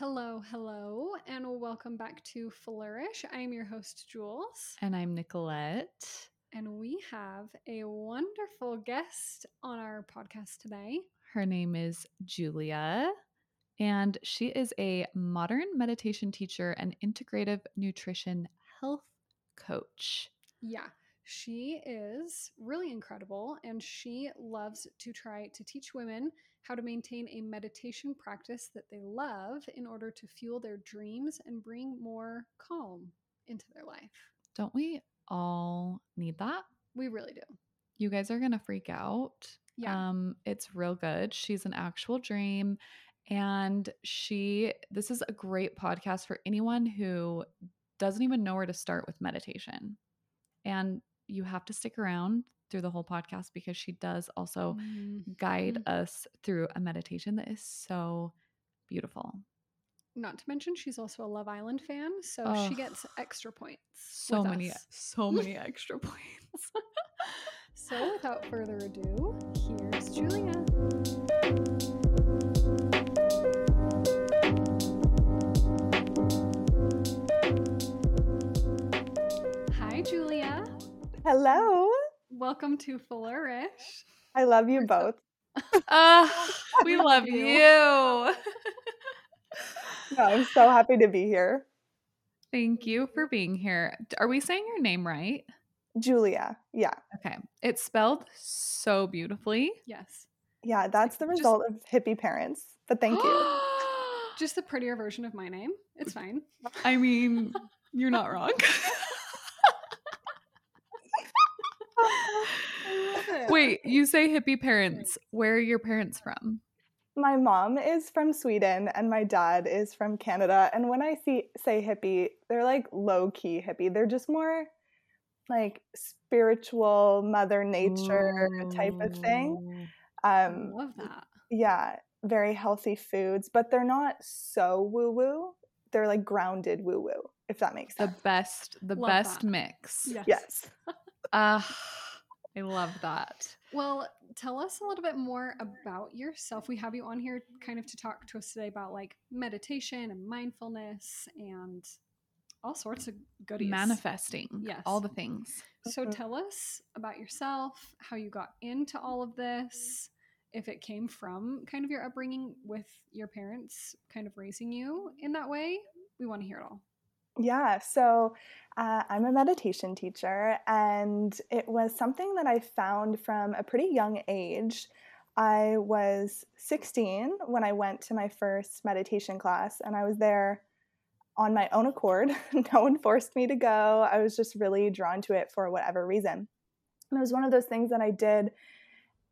Hello, hello, and welcome back to Flourish. I am your host, Jules. And I'm Nicolette. And we have a wonderful guest on our podcast today. Her name is Julia, and she is a modern meditation teacher and integrative nutrition health coach. Yeah, she is really incredible, and she loves to try to teach women how to maintain a meditation practice that they love in order to fuel their dreams and bring more calm into their life. Don't we all need that? We really do. You guys are going to freak out. Yeah. Um it's real good. She's an actual dream and she this is a great podcast for anyone who doesn't even know where to start with meditation. And you have to stick around through the whole podcast because she does also Mm. guide us through a meditation that is so beautiful. Not to mention, she's also a Love Island fan, so she gets extra points. So many us. so many extra points. So, without further ado, here's Julia. Hi, Julia. Hello. Welcome to Flourish. I love you both. Ah, we love you. No, I'm so happy to be here. Thank you for being here. Are we saying your name right? Julia. Yeah. Okay. It's spelled so beautifully. Yes. Yeah, that's the Just- result of hippie parents. But thank you. Just the prettier version of my name. It's fine. I mean, you're not wrong. Wait, you say hippie parents. Where are your parents from? My mom is from Sweden and my dad is from Canada. And when I see say hippie, they're like low key hippie. They're just more like spiritual mother nature type of thing. Um love that. yeah, very healthy foods, but they're not so woo woo. They're like grounded woo woo, if that makes sense. The best, the Love best that. mix. Yes. Yes. Ah, I love that. Well, tell us a little bit more about yourself. We have you on here kind of to talk to us today about like meditation and mindfulness and all sorts of goodies. Manifesting. Yes. All the things. So Mhm. tell us about yourself, how you got into all of this, if it came from kind of your upbringing with your parents kind of raising you in that way. We want to hear it all. Yeah, so uh, I'm a meditation teacher, and it was something that I found from a pretty young age. I was 16 when I went to my first meditation class, and I was there on my own accord. no one forced me to go. I was just really drawn to it for whatever reason. And it was one of those things that I did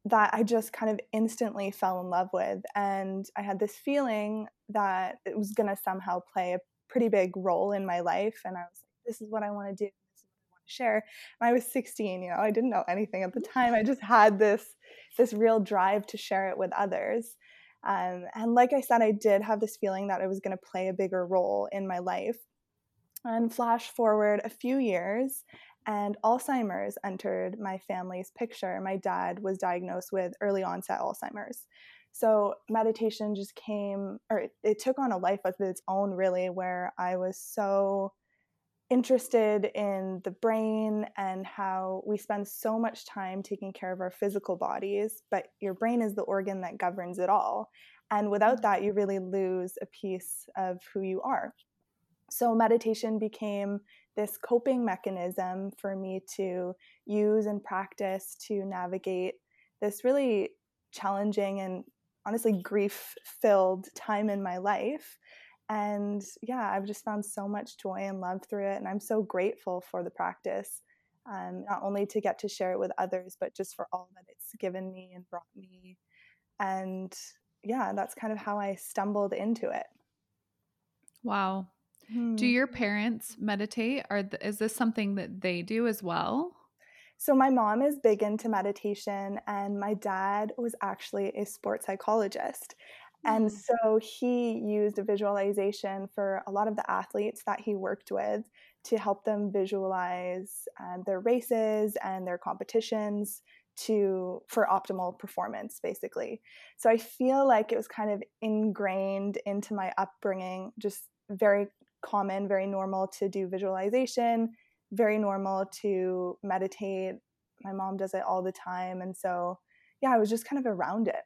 that I just kind of instantly fell in love with. And I had this feeling that it was going to somehow play a pretty big role in my life. And I was like, this is what I want to do. This is what I want to share. And I was 16, you know, I didn't know anything at the time. I just had this this real drive to share it with others. Um, and like I said, I did have this feeling that it was going to play a bigger role in my life. And flash forward a few years, and Alzheimer's entered my family's picture. My dad was diagnosed with early onset Alzheimer's. So meditation just came, or it, it took on a life of its own, really, where I was so interested in the brain and how we spend so much time taking care of our physical bodies, but your brain is the organ that governs it all. And without mm-hmm. that, you really lose a piece of who you are. So, meditation became this coping mechanism for me to use and practice to navigate this really challenging and honestly grief filled time in my life. And yeah, I've just found so much joy and love through it. And I'm so grateful for the practice, um, not only to get to share it with others, but just for all that it's given me and brought me. And yeah, that's kind of how I stumbled into it. Wow. Do Hmm. your parents meditate? Are th- is this something that they do as well? So, my mom is big into meditation, and my dad was actually a sports psychologist. And Mm. so he used a visualization for a lot of the athletes that he worked with to help them visualize um, their races and their competitions to for optimal performance basically so i feel like it was kind of ingrained into my upbringing just very common very normal to do visualization very normal to meditate. My mom does it all the time and so yeah i was just kind of around it.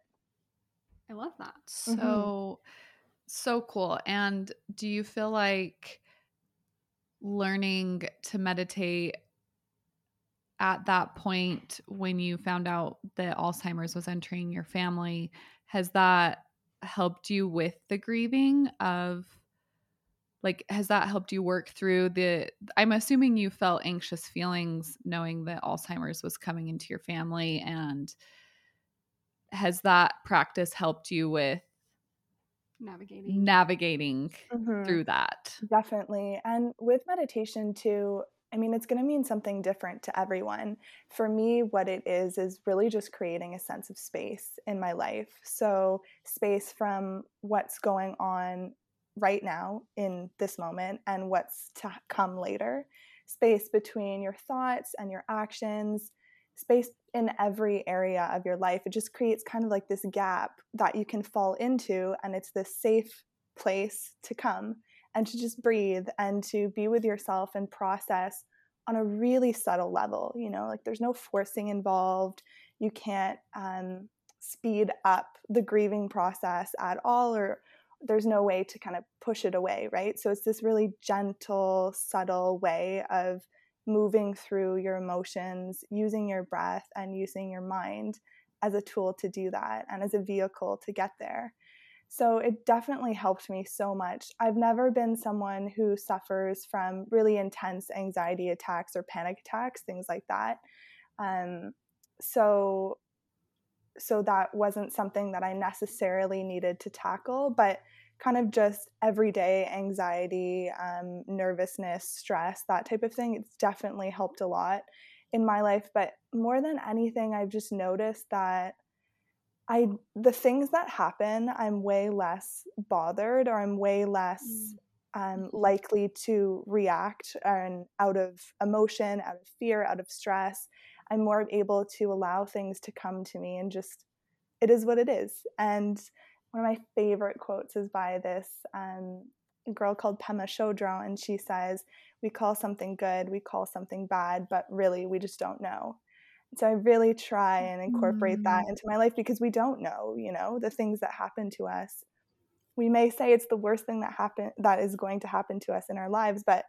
I love that. So mm-hmm. so cool. And do you feel like learning to meditate at that point when you found out that Alzheimer's was entering your family, has that helped you with the grieving of like has that helped you work through the I'm assuming you felt anxious feelings knowing that Alzheimer's was coming into your family and has that practice helped you with navigating navigating mm-hmm. through that definitely and with meditation too I mean, it's going to mean something different to everyone. For me, what it is, is really just creating a sense of space in my life. So, space from what's going on right now in this moment and what's to come later, space between your thoughts and your actions, space in every area of your life. It just creates kind of like this gap that you can fall into, and it's this safe place to come and to just breathe and to be with yourself and process on a really subtle level. You know, like there's no forcing involved. You can't um, speed up the grieving process at all, or there's no way to kind of push it away, right? So it's this really gentle, subtle way of moving through your emotions, using your breath and using your mind as a tool to do that and as a vehicle to get there. So it definitely helped me so much. I've never been someone who suffers from really intense anxiety attacks or panic attacks, things like that. Um, so so that wasn't something that I necessarily needed to tackle, but kind of just everyday anxiety, um, nervousness, stress, that type of thing. It's definitely helped a lot in my life. But more than anything, I've just noticed that I the things that happen, I'm way less bothered or I'm way less mm. um, likely to react and out of emotion, out of fear, out of stress. I'm more able to allow things to come to me and just it is what it is. And one of my favorite quotes is by this um, girl called Pema Chodron, and she says, "We call something good, we call something bad, but really we just don't know." so i really try and incorporate mm. that into my life because we don't know you know the things that happen to us we may say it's the worst thing that happen that is going to happen to us in our lives but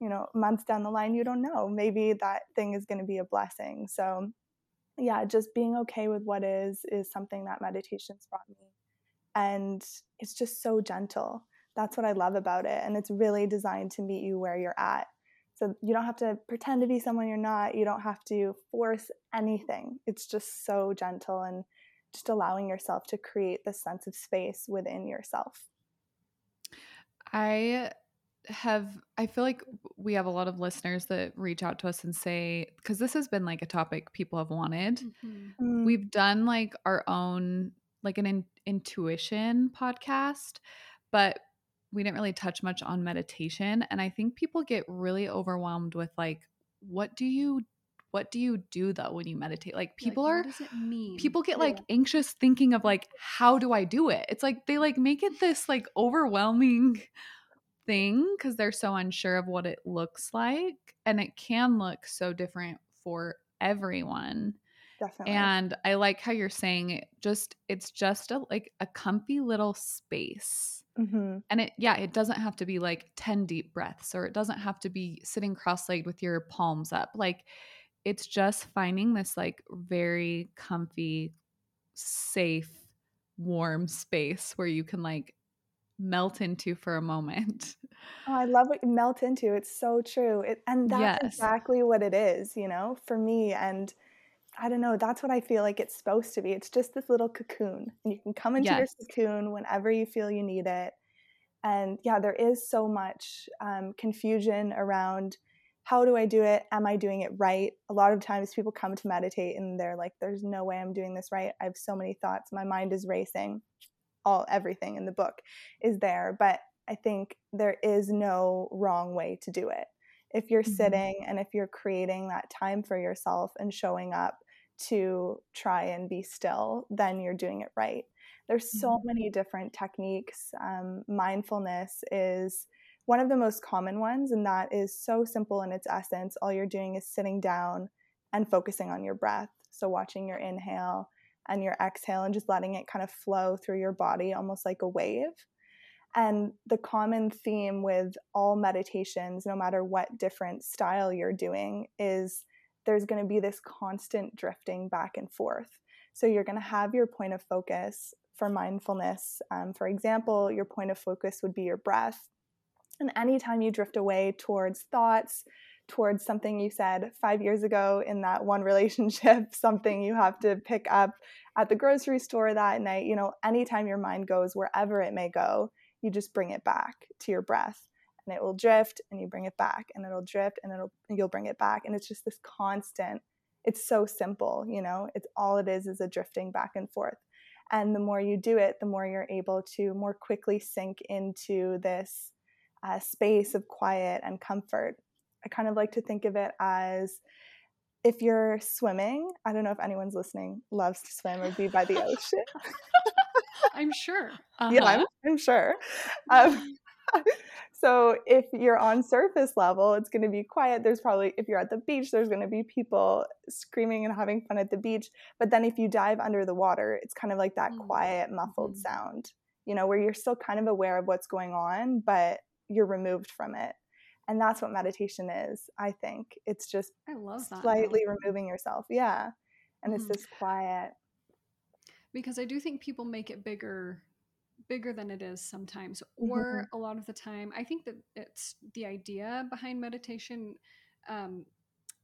you know months down the line you don't know maybe that thing is going to be a blessing so yeah just being okay with what is is something that meditation's brought me and it's just so gentle that's what i love about it and it's really designed to meet you where you're at so you don't have to pretend to be someone you're not. You don't have to force anything. It's just so gentle and just allowing yourself to create this sense of space within yourself. I have I feel like we have a lot of listeners that reach out to us and say because this has been like a topic people have wanted. Mm-hmm. Mm. We've done like our own like an in, intuition podcast, but we didn't really touch much on meditation and i think people get really overwhelmed with like what do you what do you do though when you meditate? Like people like, are does it mean? people get like anxious thinking of like how do i do it? It's like they like make it this like overwhelming thing because they're so unsure of what it looks like and it can look so different for everyone Definitely. and i like how you're saying it just it's just a like a comfy little space Mm-hmm. And it, yeah, it doesn't have to be like 10 deep breaths or it doesn't have to be sitting cross legged with your palms up. Like, it's just finding this like very comfy, safe, warm space where you can like melt into for a moment. Oh, I love what you melt into. It's so true. It, and that's yes. exactly what it is, you know, for me. And I don't know, that's what I feel like it's supposed to be. It's just this little cocoon. And you can come into yes. your cocoon whenever you feel you need it. And yeah, there is so much um, confusion around how do I do it? Am I doing it right? A lot of times people come to meditate and they're like, there's no way I'm doing this right. I have so many thoughts. My mind is racing. All everything in the book is there. But I think there is no wrong way to do it. If you're mm-hmm. sitting and if you're creating that time for yourself and showing up to try and be still, then you're doing it right. There's so Mhm. many different techniques. Um, mindfulness is one of the most common ones, and that is so simple in its essence. All you're doing is sitting down and focusing on your breath. So, watching your inhale and your exhale and just letting it kind of flow through your body almost like a wave. And the common theme with all meditations, no matter what different style you're doing, is there's going to be this constant drifting back and forth. So you're going to have your point of focus for mindfulness. Um, for example, your point of focus would be your breath. And anytime you drift away towards thoughts, towards something you said five years ago in that one relationship, something you have to pick up at the grocery store that night, you know, anytime your mind goes wherever it may go, you just bring it back to your breath and it will drift and you bring it back and it'll drift and it'll you'll bring it back. And it's just this constant it's so simple you know? It's all it is is a drifting back and forth. And the more you do it the more you're able to more quickly sink into this uh, space of quiet and comfort. I kind of like to think of it as if you're swimming i don't know if anyone's listening loves to swim or be by the ocean. I'm sure. yeah I'm, Uh-huh. I'm sure. Um, so if you're on surface level it's going to be quiet there's probably if you're at the beach there's going to be people screaming and having fun at the beach but then if you dive under the water it's kind of like that Mm. quiet muffled Mhm. sound you know where you're still kind of aware of what's going on but you're removed from it and that's what meditation is i think it's just I love that. slightly removing yourself yeah and it's Mhm. this quiet because I do think people make it bigger bigger than it is sometimes or a lot of the time I think that it's the idea behind meditation um,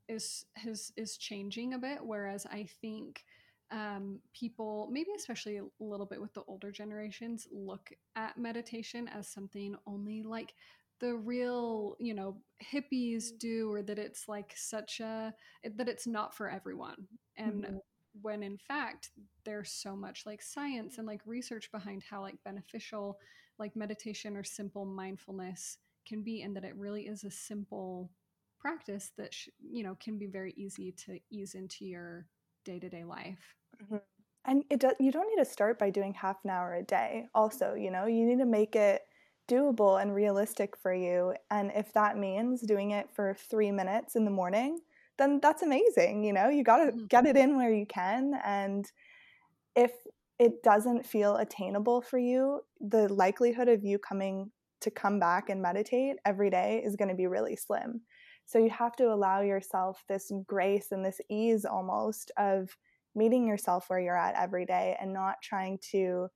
is is is changing a bit whereas I think um, people maybe especially a little bit with the older generations look at meditation as something only like the real you know hippies do or that it's like such a that it's not for everyone and Mhm. When in fact there's so much like science and like research behind how like beneficial like meditation or simple mindfulness can be and that it really is a simple practice that sh- you know can be very easy to ease into your day-to-day life Mhm. And it does, you don't need to start by doing half an hour a day. Also, you know, you need to make it doable and realistic for you. And if that means doing it for three minutes in the morning, then that's amazing. You know, you got to Mhm. get it in where you can. And if it doesn't feel attainable for you, the likelihood of you coming to come back and meditate every day is going to be really slim. So you have to allow yourself this grace and this ease almost of meeting yourself where you're at every day and not trying to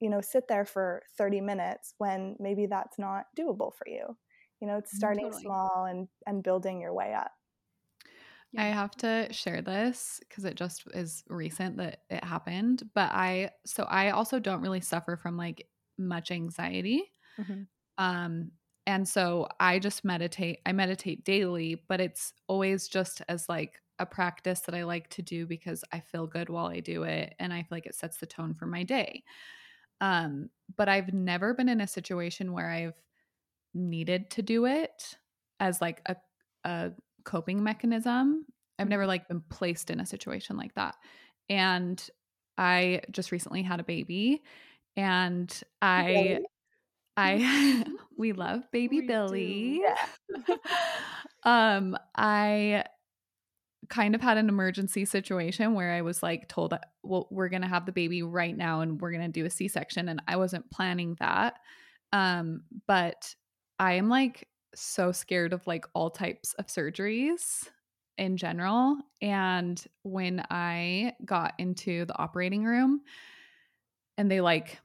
you know sit there for 30 minutes when maybe that's not doable for you you know it's Mhm, starting totally. small and and building your way up Yeah. I have to share this because it just is recent that it happened. But I, so I also don't really suffer from like much anxiety. Um, and so I just meditate. I meditate daily, but it's always just as like a practice that I like to do because I feel good while I do it and I feel like it sets the tone for my day. Um, but I've never been in a situation where I've needed to do it as like a a coping mechanism. I've never like been placed in a situation like that. And I just recently had a baby and I? I we love baby We Billy. um I kind of had an emergency situation where I was like told that well we're going to have the baby right now and we're going to do a C-section and I wasn't planning that. Um but I am like so scared of like all types of surgeries in general and when I got into the operating room and they like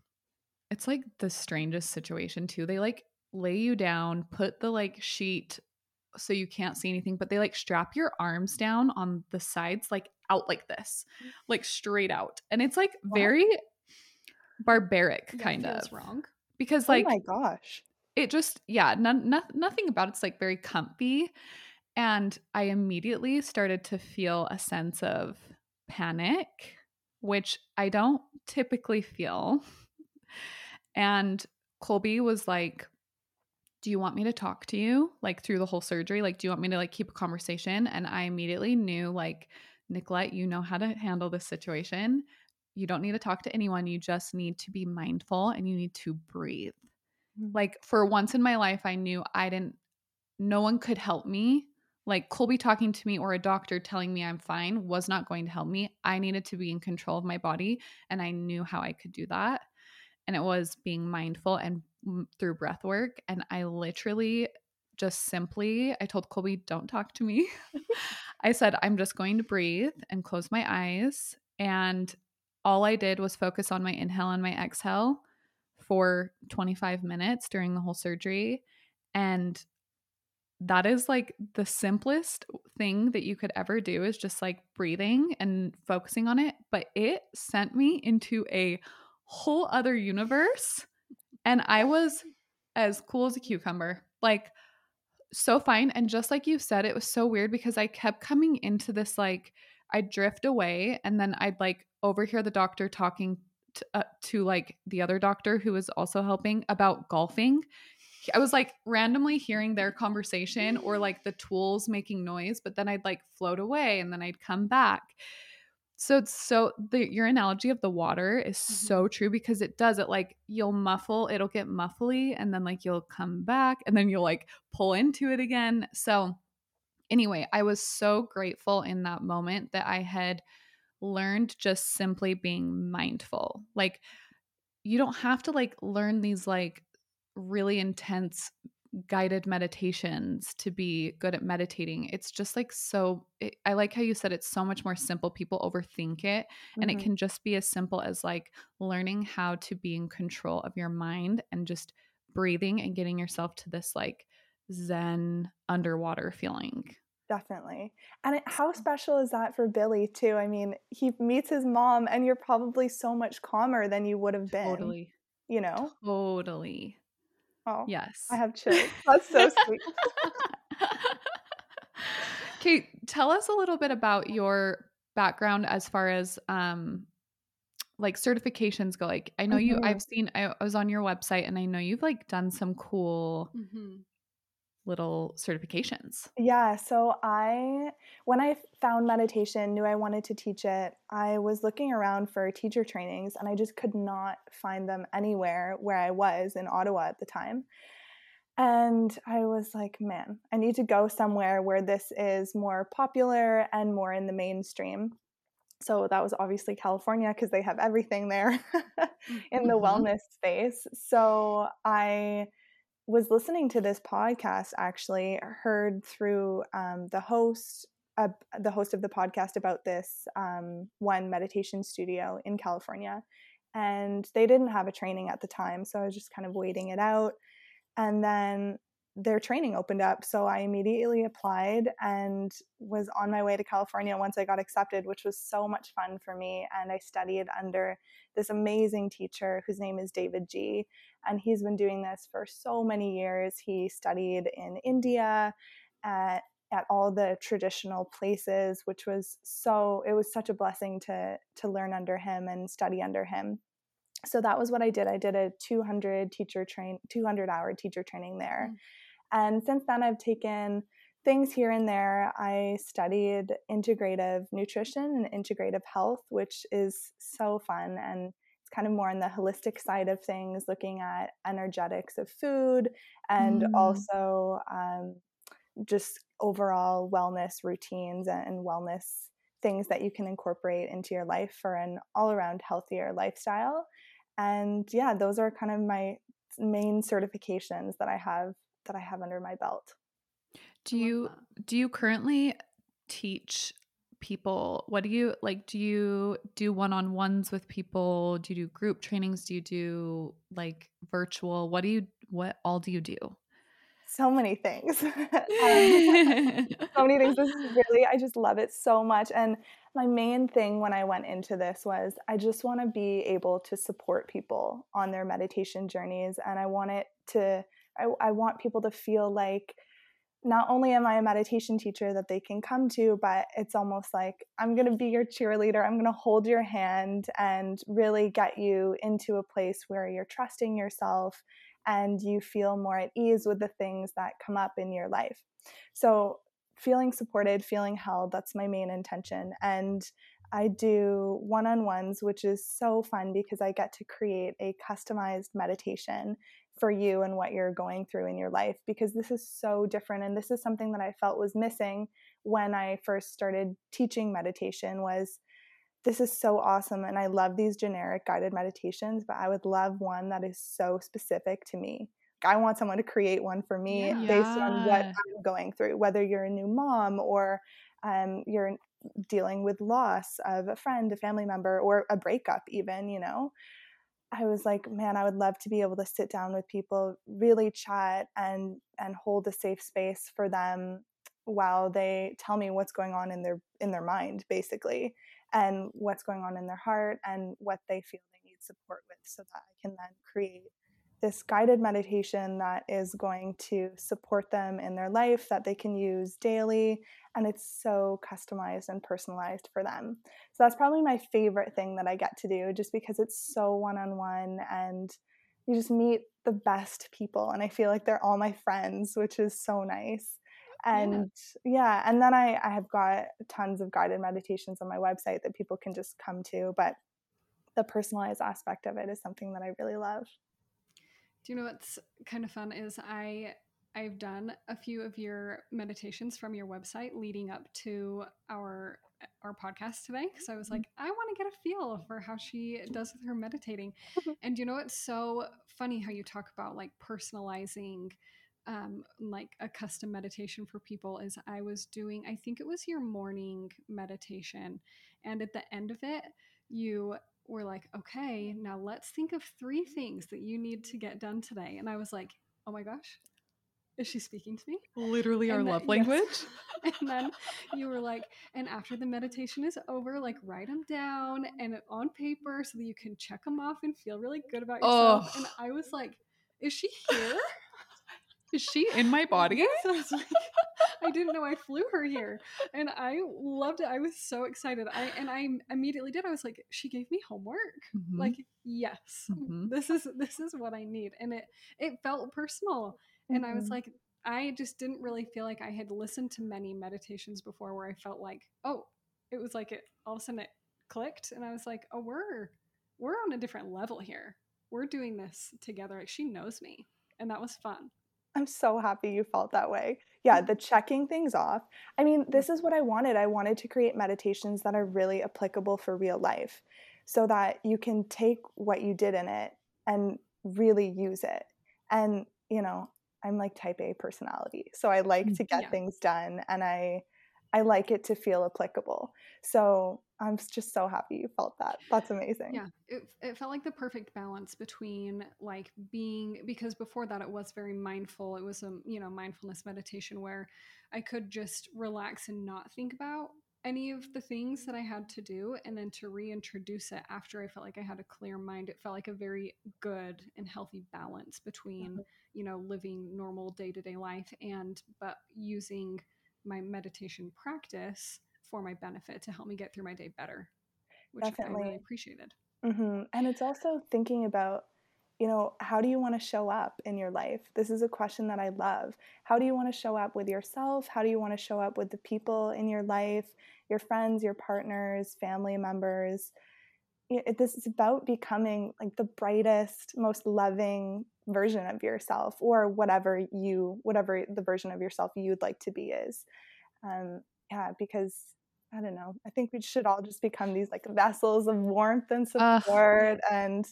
it's like the strangest situation too. They like lay you down, put the like sheet so you can't see anything, but they like strap your arms down on the sides, like out like this, like straight out. And it's like What? very barbaric, kind of. wrong Because oh like my gosh it just yeah no, nothing about it's like very comfy and i immediately started to feel a sense of panic which i don't typically feel and colby was like do you want me to talk to you like through the whole surgery like do you want me to like keep a conversation and i immediately knew like Nicolette, you know how to handle this situation. You don't need to talk to anyone. You just need to be mindful and you need to breathe. Like for once in my life, I knew I didn't, no one could help me. Like Colby talking to me or a doctor telling me I'm fine was not going to help me. I needed to be in control of my body and I knew how I could do that. And it was being mindful and through breath work. And I literally just simply, I told Colby, don't talk to me. I said, I'm just going to breathe and close my eyes. And all I did was focus on my inhale and my exhale for 25 minutes during the whole surgery. And that is like the simplest thing that you could ever do is just like breathing and focusing on it. But it sent me into a whole other universe. And I was as cool as a cucumber. Like, so fine. And just like you said, it was so weird because I kept coming into this like, I'd drift away and then I'd like overhear the doctor talking to, uh, to like the other doctor who was also helping about golfing. I was like randomly hearing their conversation or like the tools making noise, but then I'd like float away and then I'd come back. So it's so the your analogy of the water is mm-hmm. so true because it does it like you'll muffle, it'll get muffly and then like you'll come back and then you'll like pull into it again. So anyway, I was so grateful in that moment that I had learned just simply being mindful. Like you don't have to like learn these like really intense guided meditations to be good at meditating. It's just like so it, I like how you said it's so much more simple. People overthink it mm-hmm. and it mm-hmm. can just be as simple as like learning how to be in control of your mind and just breathing and getting yourself to this like zen underwater feeling. Definitely. And it, how special is that for Billy too? I mean, he meets his mom and you're probably so much calmer than you would have been. Totally. You know? Totally. Oh, yes. I have chills. That's so sweet. Kate, tell us a little bit about your background as far as um like certifications go. Like I know mm-hmm. you I've seen I, I, was on your website and I know you've like done some cool mm-hmm little certifications? Yeah, so I when I found meditation, knew I wanted to teach it, I was looking around for teacher trainings and I just could not find them anywhere where I was in Ottawa at the time. And I was like, man, I need to go somewhere where this is more popular and more in the mainstream. So that was obviously California because they have everything there in the mm-hmm. wellness space. So I was listening to this podcast actually heard through um, the host uh, the host of the podcast about this um, one meditation studio in california and they didn't have a training at the time so i was just kind of waiting it out. And then their training opened up so i immediately applied and was on my way to california once i got accepted which was so much fun for me and i studied under this amazing teacher whose name is davidji and he's been doing this for so many years. He studied in India at at all the traditional places which was so it was such a blessing to to learn under him and study under him so that was what i did i did a 200 teacher train 200 hour teacher training there mm. And since then i've taken things here and there i studied integrative nutrition and integrative health which is so fun and it's kind of more on the holistic side of things, looking at energetics of food and mm. also um, just overall wellness routines and wellness things that you can incorporate into your life for an all around healthier lifestyle. And yeah, those are kind of my main certifications that I have that I have under my belt. Do you do you currently teach people what do you like do you do one-on-ones with people? Do you do group trainings? Do you do like virtual? What do you what all do you do? So many things. Um, so many things. This is really i just love it so much and my main thing when i went into this was i just want to be able to support people on their meditation journeys and i want it to I, I want people to feel like not only am I a meditation teacher that they can come to, but it's almost like I'm going to be your cheerleader. I'm going to hold your hand and really get you into a place where you're trusting yourself and you feel more at ease with the things that come up in your life. So, feeling supported, feeling held. That's my main intention. And I do one on ones, which is so fun because I get to create a customized meditation for you and what you're going through in your life because this is so different and this is something that I felt was missing when I first started teaching meditation was this is so awesome and I love these generic guided meditations but I would love one that is so specific to me. I want someone to create one for me yeah. based on what I'm going through whether you're a new mom or um, you're dealing with loss of a friend, a family member or a breakup even, you know. I was like, man, I would love to be able to sit down with people, really chat and and hold a safe space for them while they tell me what's going on in their in their mind basically and what's going on in their heart and what they feel they need support with so that I can then create this guided meditation that is going to support them in their life that they can use daily and it's so customized and personalized for them. So that's probably my favorite thing that I get to do just because it's so one-on-one and you just meet the best people and I feel like they're all my friends, which is so nice. And yeah, yeah and then I, I have got tons of guided meditations on my website that people can just come to, but the personalized aspect of it is something that I really love. Do you know what's kind of fun is I I've done a few of your meditations from your website leading up to our our podcast today because I was mm-hmm. like, I want to get a feel for how she does with her meditating. and you know it's so funny how you talk about like personalizing um, like a custom meditation for people is I was doing, I think it was your morning meditation. And at the end of it, you were like, okay, now let's think of three things that you need to get done today. And I was like, oh my gosh, is she speaking to me? Literally and our then, love language. Yes. and then you were like, and after the meditation is over, like write them down and on paper so that you can check them off and feel really good about yourself. Oh. And I was like, is she here? Is she in my body? So I, like, I didn't know I flew her here, and I loved it. I was so excited. I and I immediately did. I was like, she gave me homework. Mm-hmm. Like, yes, mm-hmm. this is this is what I need, and it it felt personal. Mm-hmm. And I was mm-hmm. like, I just didn't really feel like I had listened to many meditations before where I felt like, oh, it was like it all of a sudden it clicked, and I was like, oh, we're we're on a different level here. We're doing this together. Like she knows me, and that was fun. I'm so happy you felt that way. Yeah, the checking things off. I mean, this is what I wanted. I wanted to create meditations that are really applicable for real life so that you can take what you did in it and really use it. And, you know, I'm like type A personality. So I like mm, to get yeah. things done and I I like it to feel applicable. So I'm just so happy you felt that. That's amazing. Yeah. It, it felt like the perfect balance between like being, because before that it was very mindful. It was a, you know, mindfulness meditation where I could just relax and not think about any of the things that I had to do. And then to reintroduce it after I felt like I had a clear mind, it felt like a very good and healthy balance between, mm-hmm. you know, living normal day to day life and, but using my meditation practice for my benefit to help me get through my day better, which Definitely. I really appreciated. Mm-hmm. And it's also thinking about, you know, how do you want to show up in your life? This is a question that I love. How do you want to show up with yourself? How do you want to show up with the people in your life, your friends, your partners, family members? It, this is about becoming like the brightest, most loving version of yourself or whatever you whatever the version of yourself you'd like to be is um yeah because i don't know i think we should all just become these like vessels of warmth and support uh, and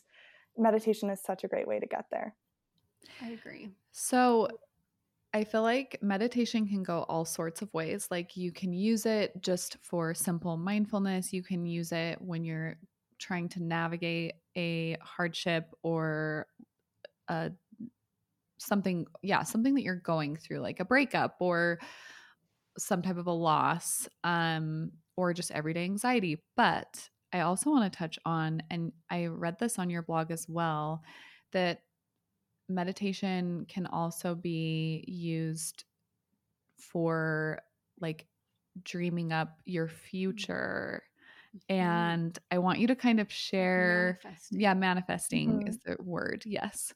meditation is such a great way to get there i agree so I feel like meditation can go all sorts of ways. Like you can use it just for simple mindfulness. You can use it when you're trying to navigate a hardship or a something yeah something that you're going through like a breakup or some type of a loss um or just everyday anxiety. But i also want to touch on and i read this on your blog as well that meditation can also be used for like dreaming up your future Mm-hmm. and I want you to kind of share manifesting. yeah manifesting mm-hmm. is the word yes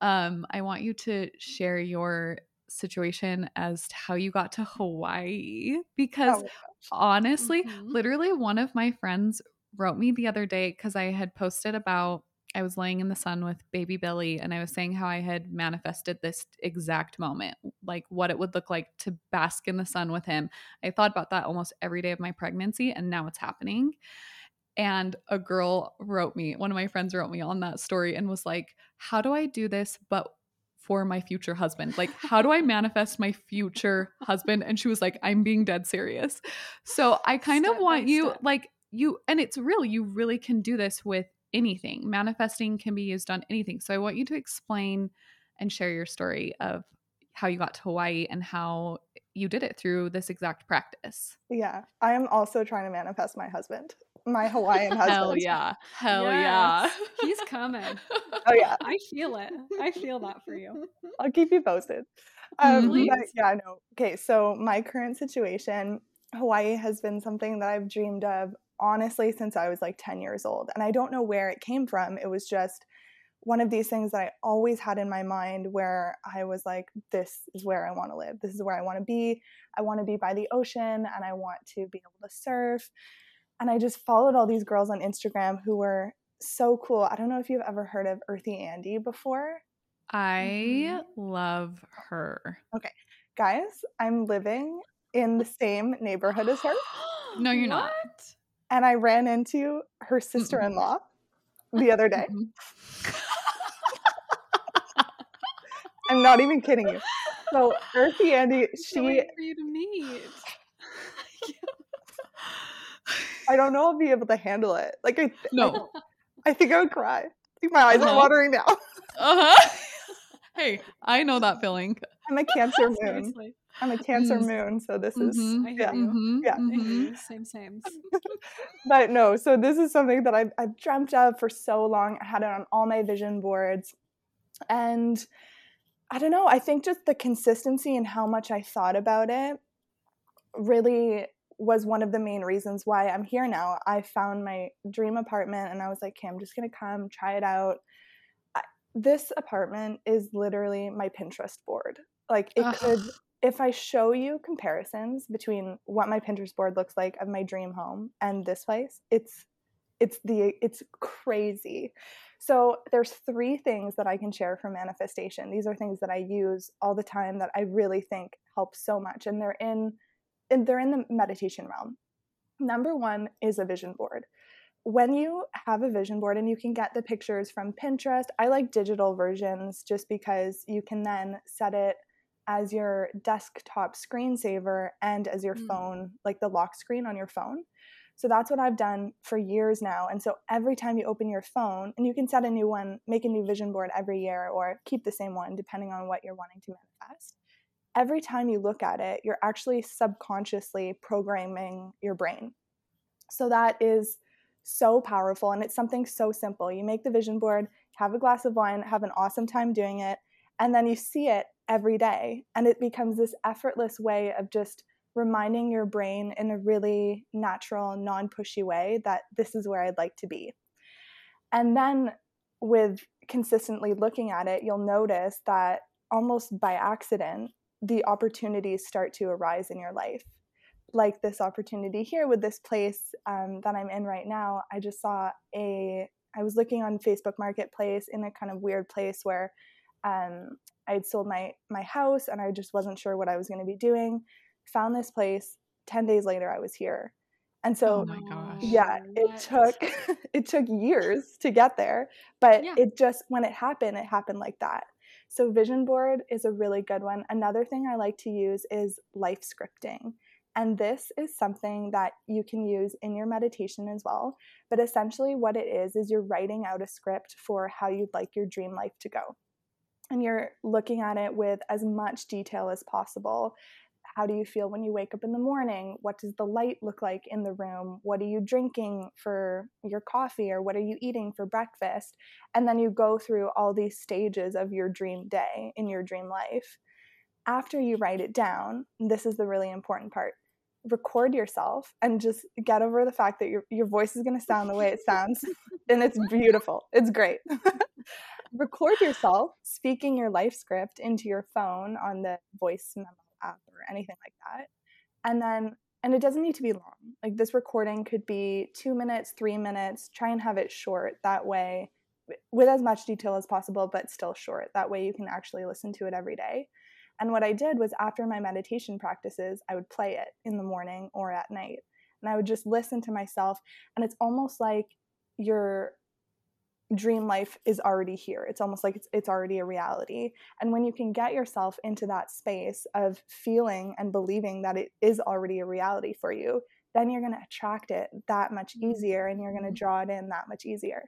um I want you to share your situation as to how you got to Hawaii because Oh honestly, Mhm. literally one of my friends wrote me the other day because I had posted about I was laying in the sun with baby Billy and I was saying how I had manifested this exact moment, like what it would look like to bask in the sun with him. I thought about that almost every day of my pregnancy and now it's happening. And a girl wrote me, one of my friends wrote me on that story and was like, How do I do this but for my future husband? Like, how do I manifest my future husband? And she was like, I'm being dead serious. So I kind Step of want you, step. like, you, and it's real, you really can do this with anything. Manifesting can be used on anything. So I want you to explain and share your story of how you got to Hawaii and how you did it through this exact practice. Yeah, I am also trying to manifest my husband, my Hawaiian husband. Hell yeah. Hell Yes. yeah. He's coming. Oh yeah, I feel it. I feel that for you. I'll keep you posted. Um, but yeah, no. Okay, so my current situation, Hawaii has been something that I've dreamed of honestly since I was like 10 years old. And I don't know where it came from. It was just one of these things that I always had in my mind where I was like, this is where I want to live. This is where I want to be. I want to be by the ocean and I want to be able to surf. And I just followed all these girls on Instagram who were so cool. I don't know if you've ever heard of Earthy Andy before. I mm-hmm. love her. Okay. Guys, I'm living in the same neighborhood as her. No, you're not. And I ran into her sister in law the other day. I'm not even kidding you. So Earthy Andy, she wait for you to meet. I don't know I'll be able to handle it. Like I No. I, I think I would cry. I think my eyes Uh-huh. are watering now. Uh-huh. hey, I know that feeling. I'm a cancer moon. Seriously. I'm a cancer Mm. moon, so this is Mhm. I hear yeah. you. Mhm, Yeah. I hear mhm. Same, same. but no, so this is something that I've, I've dreamt of for so long. I had it on all my vision boards. And I don't know, I think just the consistency and how much I thought about it really was one of the main reasons why I'm here now. I found my dream apartment and I was like, okay, I'm just going to come try it out. I, this apartment is literally my Pinterest board. Like, it Ugh. could, if I show you comparisons between what my Pinterest board looks like of my dream home and this place, it's it's the it's crazy. So there's three things that I can share for manifestation. These are things that I use all the time that I really think help so much and they're in and they're in the meditation realm. Number 1 is a vision board. When you have a vision board and you can get the pictures from Pinterest, I like digital versions just because you can then set it as your desktop screensaver and as your Mm. phone, like the lock screen on your phone. So that's what I've done for years now. And so every time you open your phone, and you can set a new one, make a new vision board every year or keep the same one depending on what you're wanting to manifest. Every time you look at it, you're actually subconsciously programming your brain. So that is so powerful. And it's something so simple. You make the vision board, have a glass of wine, have an awesome time doing it, and then you see it every day. And it becomes this effortless way of just reminding your brain in a really natural, non pushy way that this is where I'd like to be. And then with consistently looking at it, you'll notice that almost by accident, the opportunities start to arise in your life. Like this opportunity here with this place um, that I'm in right now, I just saw a. I was looking on Facebook Marketplace in a kind of weird place where um, I had sold my my house and I just wasn't sure what I was going to be doing. Found this place. Ten days later, I was here, and so Oh my gosh. yeah it What? took it took years to get there but Yeah. it just when it happened it happened like that so vision board is a really good one another thing i like to use is life scripting and this is something that you can use in your meditation as well but essentially what it is is you're writing out a script for how you'd like your dream life to go and you're looking at it with as much detail as possible how do you feel when you wake up in the morning? What does the light look like in the room? What are you drinking for your coffee or what are you eating for breakfast? And then you go through all these stages of your dream day in your dream life. After you write it down, this is the really important part. Record yourself and just get over the fact that your, your voice is going to sound the way it sounds. and it's beautiful. It's great. record yourself speaking your life script into your phone on the voice memo app or anything like that. And then, and it doesn't need to be long. Like this recording could be two minutes, three minutes. Try and have it short. That way, with as much detail as possible, but still short. That way, you can actually listen to it every day. And what I did was after my meditation practices, I would play it in the morning or at night. And I would just listen to myself. And it's almost like your dream life is already here. It's almost like it's, it's already a reality. And when you can get yourself into that space of feeling and believing that it is already a reality for you, then you're going to attract it that much mm-hmm. easier and you're going to mm-hmm. draw it in that much easier.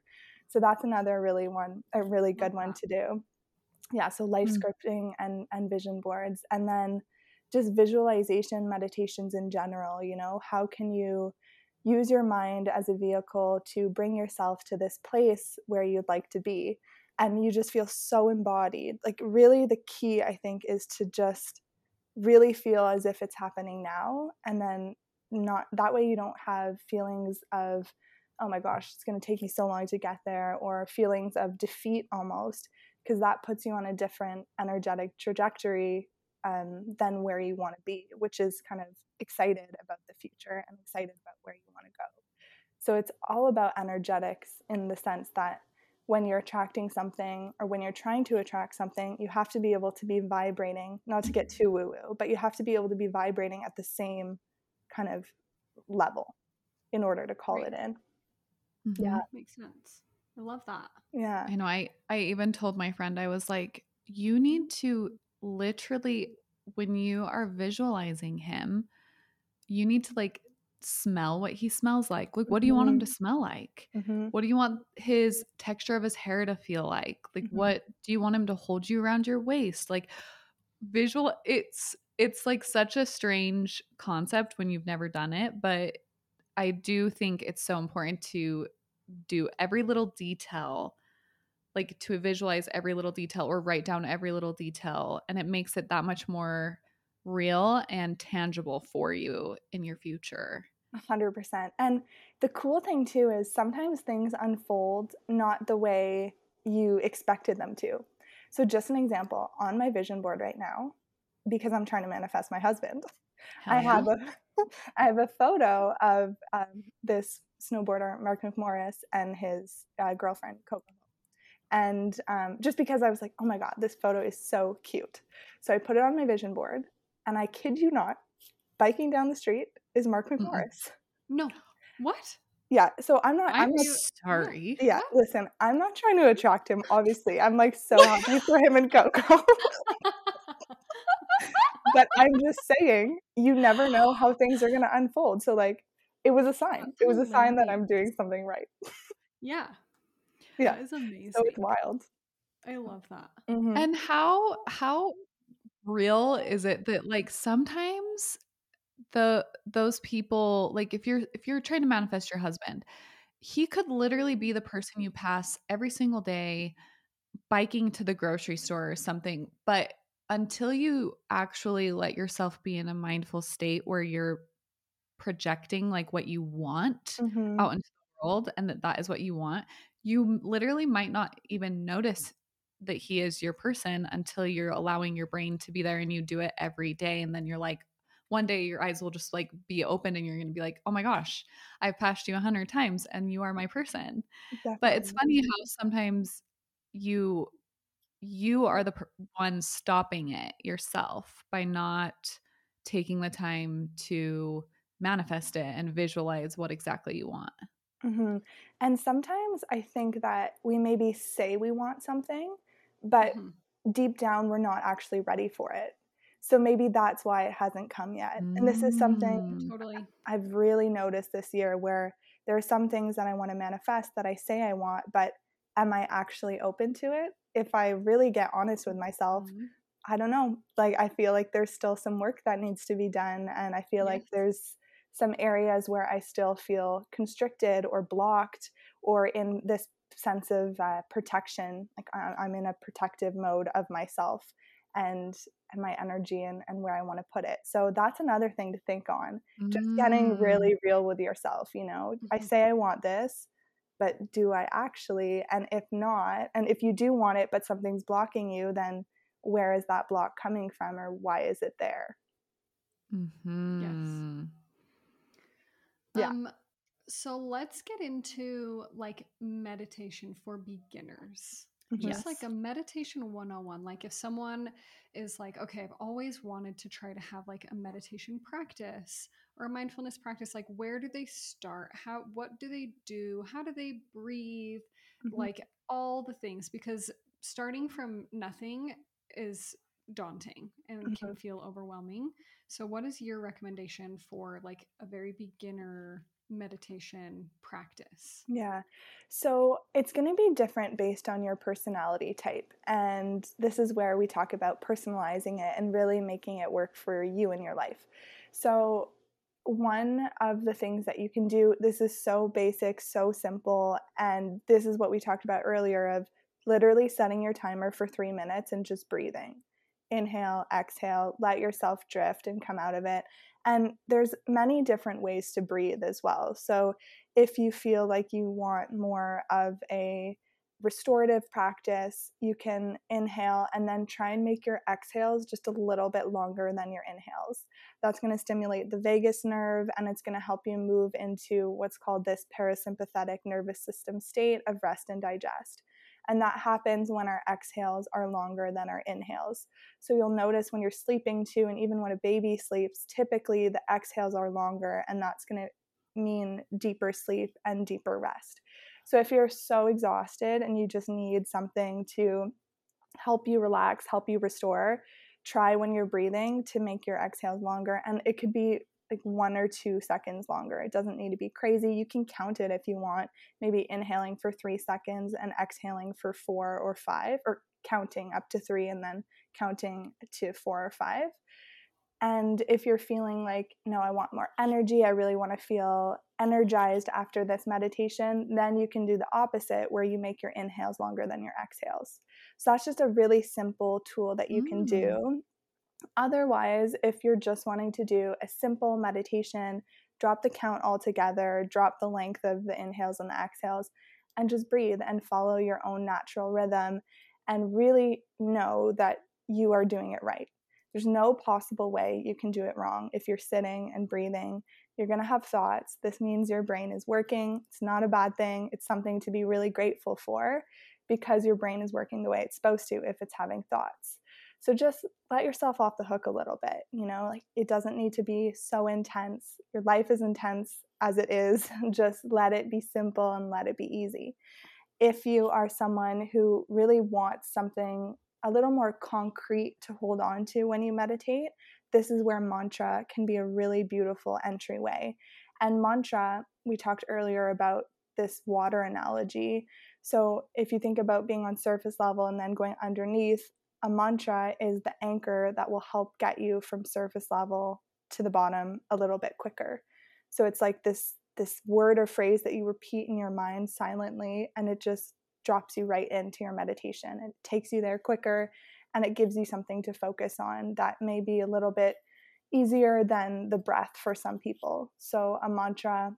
So that's another really one, a really good one to do yeah so life mm. scripting and and vision boards and then just visualization meditations in general you know how can you use your mind as a vehicle to bring yourself to this place where you'd like to be. And you just feel so embodied. Like really the key i think is to just really feel as if it's happening now and then not that way you don't have feelings of oh my gosh it's going to take me so long to get there or feelings of defeat almost because that puts you on a different energetic trajectory um, than where you want to be, which is kind of excited about the future and excited about where you want to go. So it's all about energetics in the sense that when you're attracting something or when you're trying to attract something, you have to be able to be vibrating, not to get too woo woo, but you have to be able to be vibrating at the same kind of level in order to call right. it in. Mm-hmm. Yeah. Makes sense. I love that. Yeah. I know. I I even told my friend I was like, you need to literally when you are visualizing him, you need to like smell what he smells like. Like, what do you want him to mm-hmm. smell like? Mm-hmm. What do you want his texture of his hair to feel like? Like, mm-hmm. what do you want him to hold you around your waist? Like, visual. It's it's like such a strange concept when you've never done it, but I do think it's so important to do every little detail like to visualize every little detail or write down every little detail and it makes it that much more real and tangible for you in your future. 100% and the cool thing too is sometimes things unfold not the way you expected them to. So just an example on my vision board right now because i'm trying to manifest my husband Hell i have a i have a photo of um, this snowboarder Mark McMorris and his uh, girlfriend Coco. And um, just because I was like, oh my God, this photo is so cute. So I put it on my vision board, and I kid you not, biking down the street is Mark McMorris. No. What? Yeah, so I'm not. I'm, I'm not, sorry. Yeah, listen, I'm not trying to attract him. Obviously, I'm like so happy for him and Coco. but I'm just saying, you never know how things are going to unfold. So, like, it was a sign. It was a sign that I'm doing something right. Yeah. Yeah. it's amazing. So it's wild. I love that. Mm-hmm. And how how real is it that like sometimes the those people like if you're if you're trying to manifest your husband, he could literally be the person you pass every single day biking to the grocery store or something, but until you actually let yourself be in a mindful state where you're projecting like what you want mm-hmm. out into the world and that that is what you want, you literally might not even notice that he is your person until you're allowing your brain to be there and you do it every day and then you're like one day your eyes will just like be open and you're going to be like oh my gosh i've passed you a hundred times and you are my person but it's funny how sometimes you you are the one stopping it yourself by not taking the time to manifest it and visualize what exactly you want. Mm-hmm. And sometimes I think that we maybe say we want something, but mm-hmm. deep down we're not actually ready for it. So maybe that's why it hasn't come yet. Mm-hmm. And this is something mm. totally I've really noticed this year where there are some things that I want to manifest that I say I want, but am I actually open to it? If I really get honest with myself, mm-hmm. I don't know. Like I feel like there's still some work that needs to be done and I feel yes. like there's some areas where I still feel constricted or blocked or in this sense of uh, protection. Like I'm in a protective mode of myself and and my energy and, and where I want to put it. So that's another thing to think on. Just getting really mm. real with yourself, you know. Mm-hmm. I say I want this, but do I actually? And if not, and if you do want it, but something's blocking you, then where is that block coming from or why is it there? Mm-hmm. Yes. Yeah. Um, so let's get into like meditation for beginners. Just like a meditation 101. Like if someone is like, okay, I've always wanted to try to have like a meditation practice or a mindfulness practice, like where do they start? How what do they do? How do they breathe? Mhm. Like all the things because starting from nothing is daunting and can mm-hmm. feel overwhelming. So what is your recommendation for like a very beginner meditation practice? Yeah. So it's going to be different based on your personality type. And this is where we talk about personalizing it and really making it work for you in your life. So, one of the things that you can do, this is so basic, so simple. And this is what we talked about earlier of literally setting your timer for three minutes and just breathing. Inhale, exhale, let yourself drift and come out of it. And there's many different ways to breathe as well. So if you feel like you want more of a restorative practice, you can inhale and then try and make your exhales just a little bit longer than your inhales. That's going to stimulate the vagus nerve and it's going to help you move into what's called this parasympathetic nervous system state of rest and digest. And that happens when our exhales are longer than our inhales. So you'll notice when you're sleeping too, and even when a baby sleeps, typically the exhales are longer, and that's going to mean deeper sleep and deeper rest. So if you're so exhausted and you just need something to help you relax, help you restore, try when you're breathing to make your exhales longer. And it could be like one or two seconds longer. It doesn't need to be crazy. You can count it if you want, maybe inhaling for three seconds and exhaling for four or five, or counting up to three and then counting to four or five. And if you're feeling like, no, I want more energy, I really want to feel energized after this meditation, then you can do the opposite where you make your inhales longer than your exhales. So that's just a really simple tool that you can Mm. do. Otherwise, if you're just wanting to do a simple meditation, drop the count altogether, drop the length of the inhales and the exhales, and just breathe and follow your own natural rhythm and really know that you are doing it right. There's no possible way you can do it wrong if you're sitting and breathing. You're going to have thoughts. This means your brain is working. It's not a bad thing. It's something to be really grateful for because your brain is working the way it's supposed to if it's having thoughts. So just let yourself off the hook a little bit. You know, like it doesn't need to be so intense. Your life is intense as it is. Just let it be simple and let it be easy. If you are someone who really wants something a little more concrete to hold on to when you meditate, this is where mantra can be a really beautiful entryway. And mantra, we talked earlier about this water analogy. So if you think about being on surface level and then going underneath, a mantra is the anchor that will help get you from surface level to the bottom a little bit quicker. So it's like this this word or phrase that you repeat in your mind silently and it just drops you right into your meditation. It takes you there quicker and it gives you something to focus on that may be a little bit easier than the breath for some people. So a mantra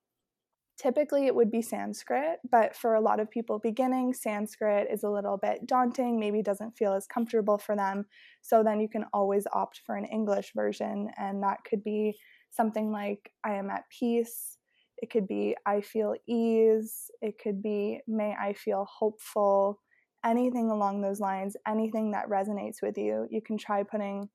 Typically, it would be Sanskrit, but for a lot of people beginning, Sanskrit is a little bit daunting, maybe doesn't feel as comfortable for them. So then you can always opt for an English version, and that could be something like I am at peace. It could be I feel ease. It could be may I feel hopeful. Anything along those lines, anything that resonates with you, you can try putting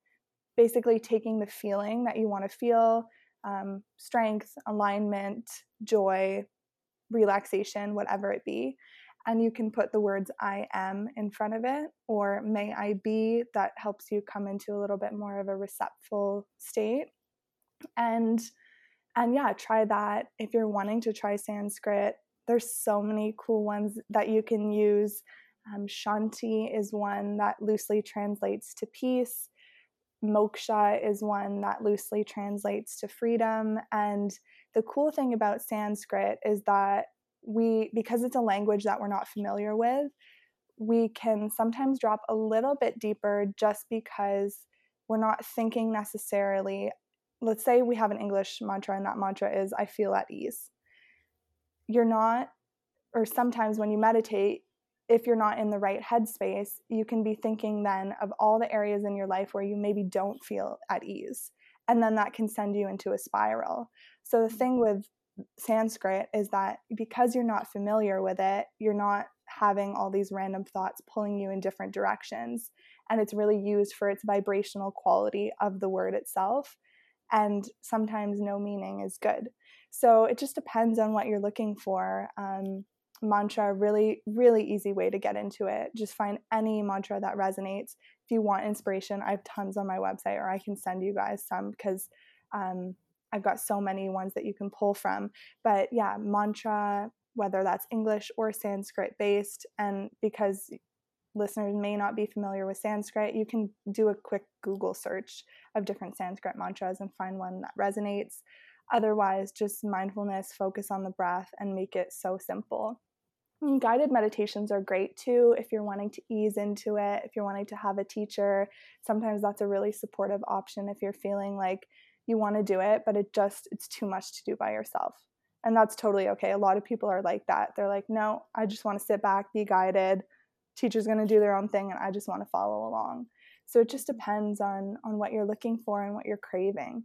basically taking the feeling that you want to feel um, strength, alignment, joy, relaxation, whatever it be. And you can put the words I am in front of it, or may I be, that helps you come into a little bit more of a receptful state. And and yeah, try that. If you're wanting to try Sanskrit, there's so many cool ones that you can use. Um, Shanti is one that loosely translates to peace moksha is one that loosely translates to freedom. And the cool thing about Sanskrit is that we, because it's a language that we're not familiar with, we can sometimes drop a little bit deeper just because we're not thinking necessarily. Let's say we have an English mantra, and that mantra is, I feel at ease. You're not or sometimes when you meditate, if you're not in the right headspace, you can be thinking then of all the areas in your life where you maybe don't feel at ease. And then that can send you into a spiral. So the thing with Sanskrit is that because you're not familiar with it, you're not having all these random thoughts pulling you in different directions. And it's really used for its vibrational quality of the word itself. And sometimes no meaning is good. So it just depends on what you're looking for. Um, mantra, really, really easy way to get into it. Just find any mantra that resonates. If you want inspiration, I have tons on my website, or I can send you guys some because um, I've got so many ones that you can pull from. But yeah, mantra, whether that's English or Sanskrit based, and because listeners may not be familiar with Sanskrit, you can do a quick Google search of different Sanskrit mantras and find one that resonates. Otherwise, just mindfulness, focus on the breath, and make it so simple. Guided meditations are great too if you're wanting to ease into it, if you're wanting to have a teacher. Sometimes that's a really supportive option if you're feeling like you want to do it, but it just it's too much to do by yourself. And that's totally okay. A lot of people are like that. They're like, "No, I just want to sit back, be guided. Teacher's going to do their own thing and I just want to follow along." So it just depends on on what you're looking for and what you're craving.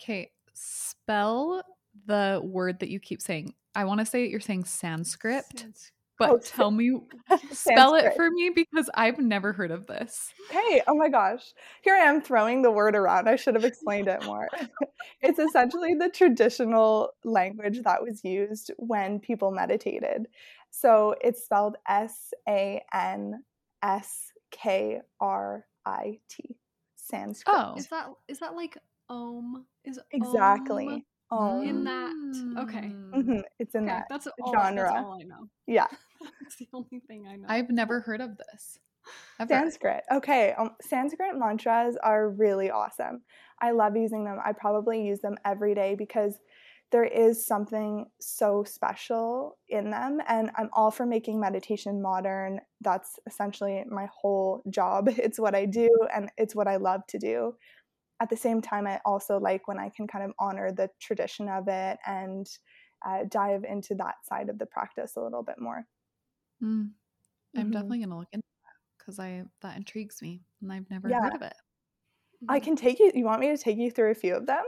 Okay, spell the word that you keep saying. I want to say you're saying Sanskrit, Sanskrit. but oh, tell me, spell it for me because I've never heard of this. Hey, oh my gosh. Here I am throwing the word around. I should have explained it more. it's essentially the traditional language that was used when people meditated. So it's spelled S A N S K R I T. Sanskrit. Oh, is that is that like Om? Is exactly. Om Oh, in that. Okay. Mm-hmm. It's in okay. that that's all, genre. That's all I know. Yeah. that's the only thing I know. I've never heard of this. Ever. Sanskrit. Okay. Um, Sanskrit mantras are really awesome. I love using them. I probably use them every day because there is something so special in them. And I'm all for making meditation modern. That's essentially my whole job. It's what I do and it's what I love to do at the same time, I also like when I can kind of honor the tradition of it and uh, dive into that side of the practice a little bit more. Mm. I'm mm-hmm. definitely going to look into that because I that intrigues me and I've never yeah. heard of it. I can take you. You want me to take you through a few of them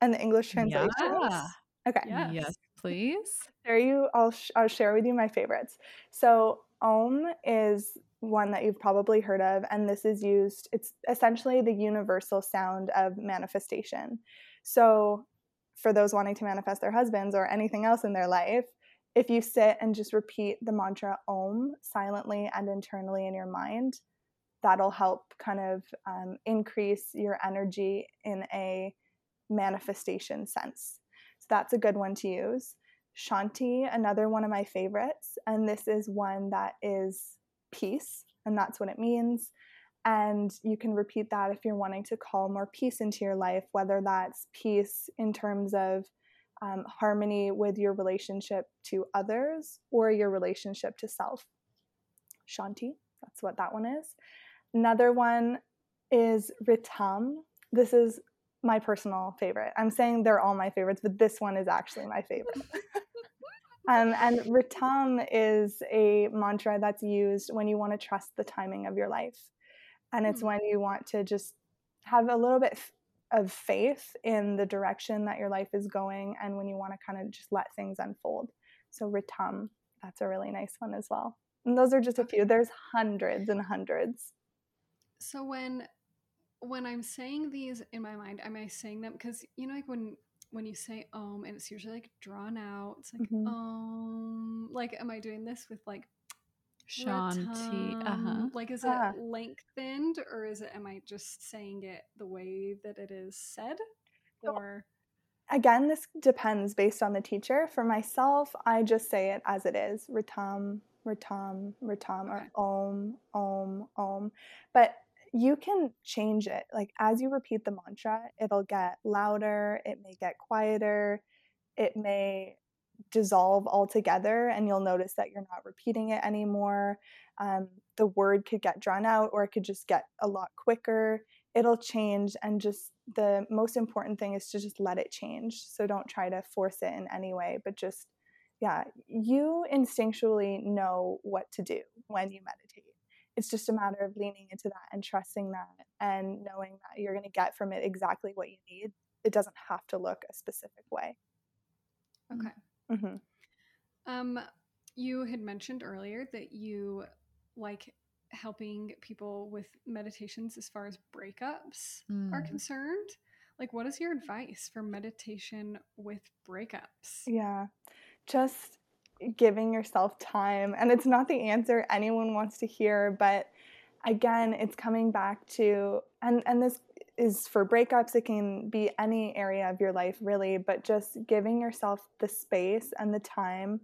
and the English translations? Yeah. Okay. Yes. yes, please. There you. I'll sh- I'll share with you my favorites. So Om is one that you've probably heard of, and this is used, it's essentially the universal sound of manifestation. So, for those wanting to manifest their husbands or anything else in their life, if you sit and just repeat the mantra Om silently and internally in your mind, that'll help kind of um, increase your energy in a manifestation sense. So, that's a good one to use. Shanti, another one of my favorites, and this is one that is peace, and that's what it means. And you can repeat that if you're wanting to call more peace into your life, whether that's peace in terms of um, harmony with your relationship to others or your relationship to self. Shanti, that's what that one is. Another one is Ritam. This is my personal favorite. I'm saying they're all my favorites, but this one is actually my favorite. Um, and Ritam is a mantra that's used when you want to trust the timing of your life. And it's mm-hmm. when you want to just have a little bit of faith in the direction that your life is going and when you want to kind of just let things unfold. So, Ritam, that's a really nice one as well. And those are just a few. There's hundreds and hundreds. So when when I'm saying these in my mind, am I saying them because you know like when when you say om and it's usually like drawn out it's like mm-hmm. um like am i doing this with like shanti uh-huh. like is it lengthened or is it am i just saying it the way that it is said or? again this depends based on the teacher. For myself i just say it as it is ritam ritam ritam okay. or om om om. But you can change it. Like as you repeat the mantra, it'll get louder, it may get quieter, it may dissolve altogether, and you'll notice that you're not repeating it anymore. Um, the word could get drawn out, or it could just get a lot quicker. It'll change, and just the most important thing is to just let it change. So don't try to force it in any way, but just yeah, you instinctually know what to do when you meditate. It's just a matter of leaning into that and trusting that and knowing that you're going to get from it exactly what you need. It doesn't have to look a specific way. Okay. hmm Um, you had mentioned earlier that you like helping people with meditations as far as breakups are Mm. concerned. Like, what is your advice for meditation with breakups? Yeah. Just giving yourself time. And it's not the answer anyone wants to hear, but again, it's coming back to and and this is for breakups it can be any area of your life really, but just giving yourself the space and the time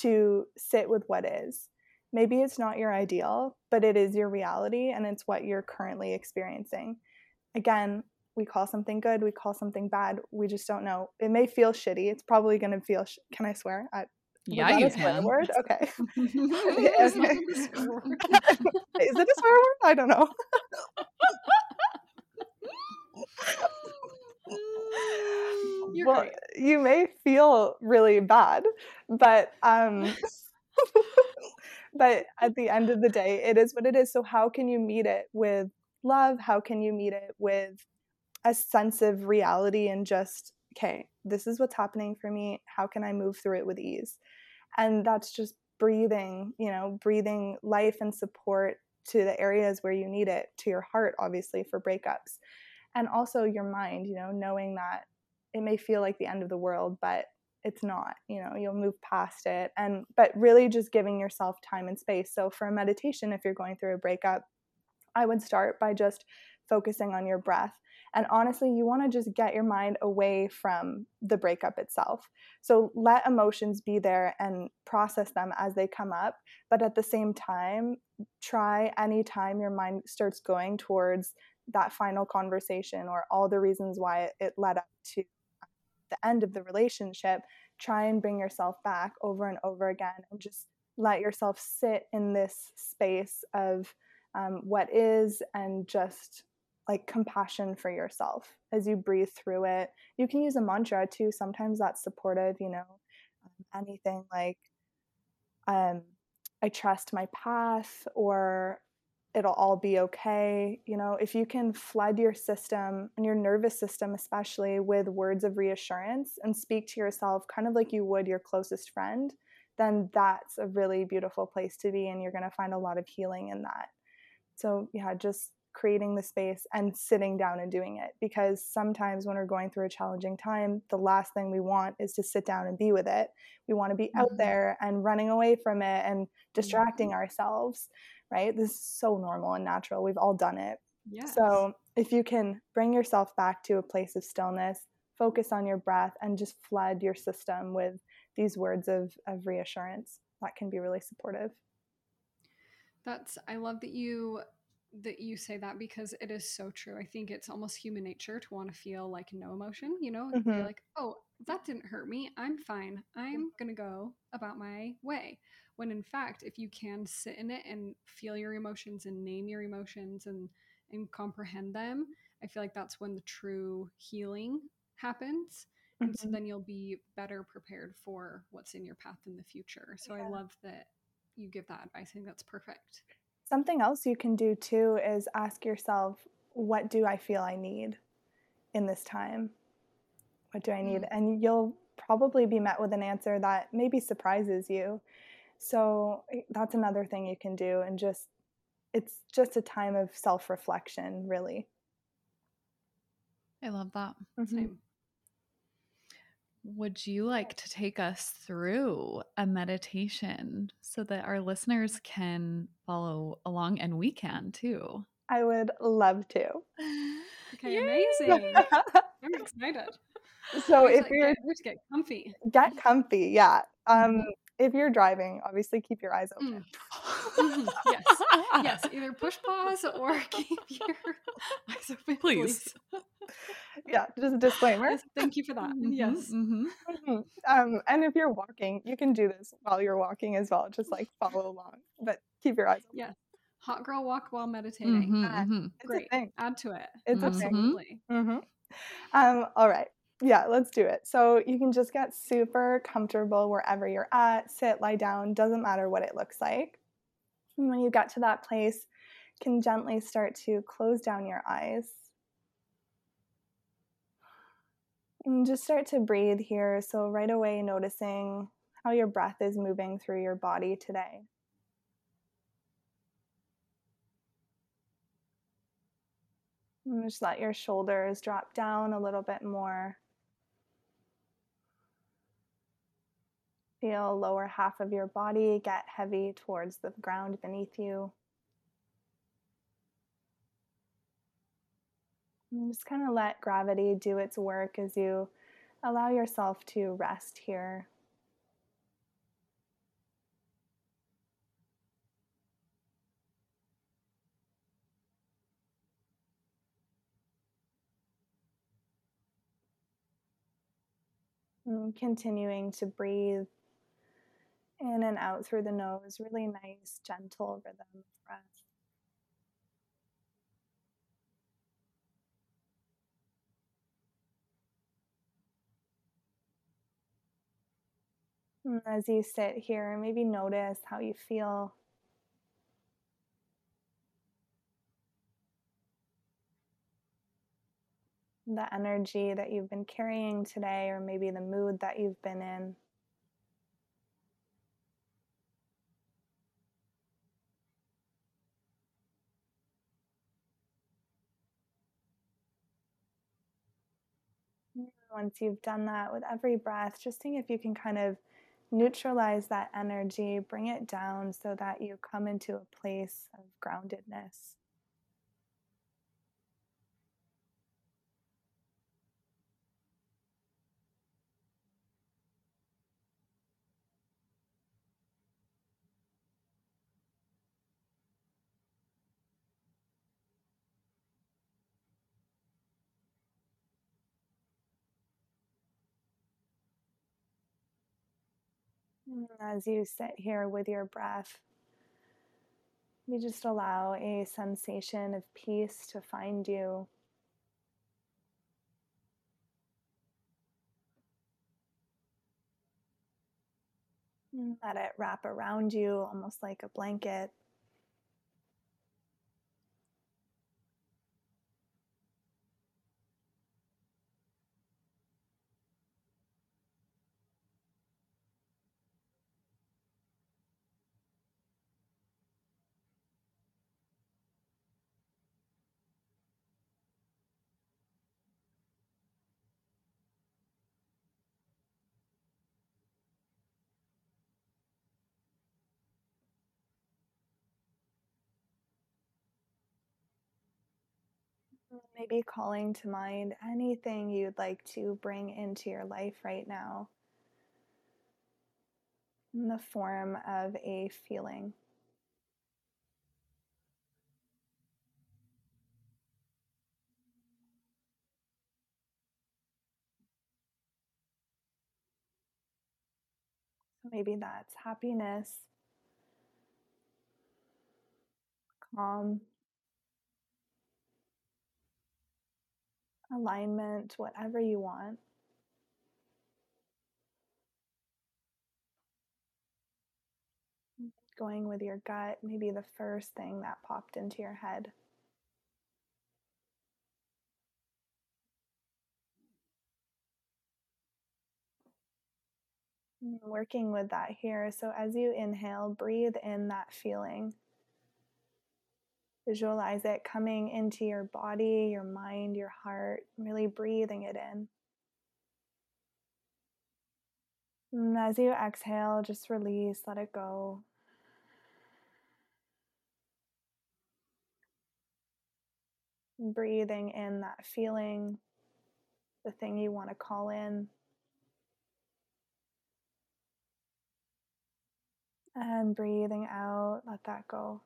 to sit with what is. Maybe it's not your ideal, but it is your reality and it's what you're currently experiencing. Again, we call something good, we call something bad. We just don't know. It may feel shitty. It's probably going to feel. Sh- can I swear? I, Yeah, you can. word. Okay. It's not a swear word. Is it a swear word? I don't know. Well, right. you may feel really bad, but um, but at the end of the day, it is what it is. So how can you meet it with love? How can you meet it with a sense of reality and just okay, this is what's happening for me. How can I move through it with ease? And that's just breathing, you know, breathing life and support to the areas where you need it, to your heart, obviously, for breakups. And also your mind, you know, knowing that it may feel like the end of the world, but it's not, you know, you'll move past it. And, but really just giving yourself time and space. So for a meditation, if you're going through a breakup, I would start by just focusing on your breath. And honestly, you want to just get your mind away from the breakup itself. So let emotions be there and process them as they come up. But at the same time, try anytime your mind starts going towards that final conversation or all the reasons why it led up to the end of the relationship, try and bring yourself back over and over again and just let yourself sit in this space of um, what is and just like compassion for yourself as you breathe through it. You can use a mantra too. Sometimes that's supportive, you know, um, anything like, um, I trust my path or it'll all be okay. You know, if you can flood your system and your nervous system, especially with words of reassurance and speak to yourself kind of like you would your closest friend, then that's a really beautiful place to be. And you're going to find a lot of healing in that. So, yeah, just creating the space and sitting down and doing it because sometimes when we're going through a challenging time the last thing we want is to sit down and be with it we want to be out Mhm. there and running away from it and distracting Mm-hmm. ourselves right this is so normal and natural we've all done it Yes. so if you can bring yourself back to a place of stillness focus on your breath and just flood your system with these words of, of reassurance that can be really supportive That's I love that you that you say that because it is so true. I think it's almost human nature to want to feel like no emotion, you know, Mhm. like, "Oh, that didn't hurt me. I'm fine. I'm going to go about my way." When in fact, if you can sit in it and feel your emotions and name your emotions and and comprehend them, I feel like that's when the true healing happens. And so Mhm. then you'll be better prepared for what's in your path in the future. So I love that you give that advice. I think that's perfect. Something else you can do too is ask yourself, what do I feel I need in this time? What do I need? Mm. And you'll probably be met with an answer that maybe surprises you. So eh, that's another thing you can do. And just, it's just a time of self reflection, really. I love that. Mhm. Would you like to take us through a meditation so that our listeners can follow along and we can too? I would love to. Okay, Yay! amazing. I'm excited. so if that- you're get, where's get comfy. get comfy, yeah. Um, Mhm. if you're driving, obviously keep your eyes open. Mhm, yes. Yes, either push pause or keep your eyes open, Please. Yeah, just a disclaimer. Yes, thank you for that. Yes. Mhm. Mhm. Um, and if you're walking, you can do this while you're walking as well. Just like follow along, but keep your eyes open. Yeah. Hot girl walk while meditating. Mhm, Uh. It's Great. a thing. Add to it. It's a Mhm. thing. Absolutely. Um, all right. Yeah, let's do it. So you can just get super comfortable wherever you're at, sit, lie down, doesn't matter what it looks like. And when you get to that place, can gently start to close down your eyes. And just start to breathe here. So, right away, noticing how your breath is moving through your body today. And just let your shoulders drop down a little bit more. Feel lower half of your body get heavy towards the ground beneath you. And just kind of let gravity do its work as you allow yourself to rest here. And continuing to breathe in and out through the nose, really nice, gentle rhythm of breath. And as you sit here, maybe notice how you feel. The energy that you've been carrying today, or maybe the mood that you've been in. Once you've done that with every breath, just seeing if you can kind of neutralize that energy, bring it down so that you come into a place of groundedness. Mm, as you sit here with your breath, you just allow a sensation of peace to find you. Mm, let it wrap around you almost like a blanket. Maybe calling to mind anything you'd like to bring into your life right now in the form of a feeling. Maybe that's happiness, calm, alignment, whatever you want. Going with your gut, maybe the first thing that popped into your head. Working with that here. So as you inhale, breathe in that feeling. Visualize it coming into your body, your mind, your heart, really breathing it in. And as you exhale, just release, let it go. breathing in that feeling, the thing you want to call in. And breathing out, let that go.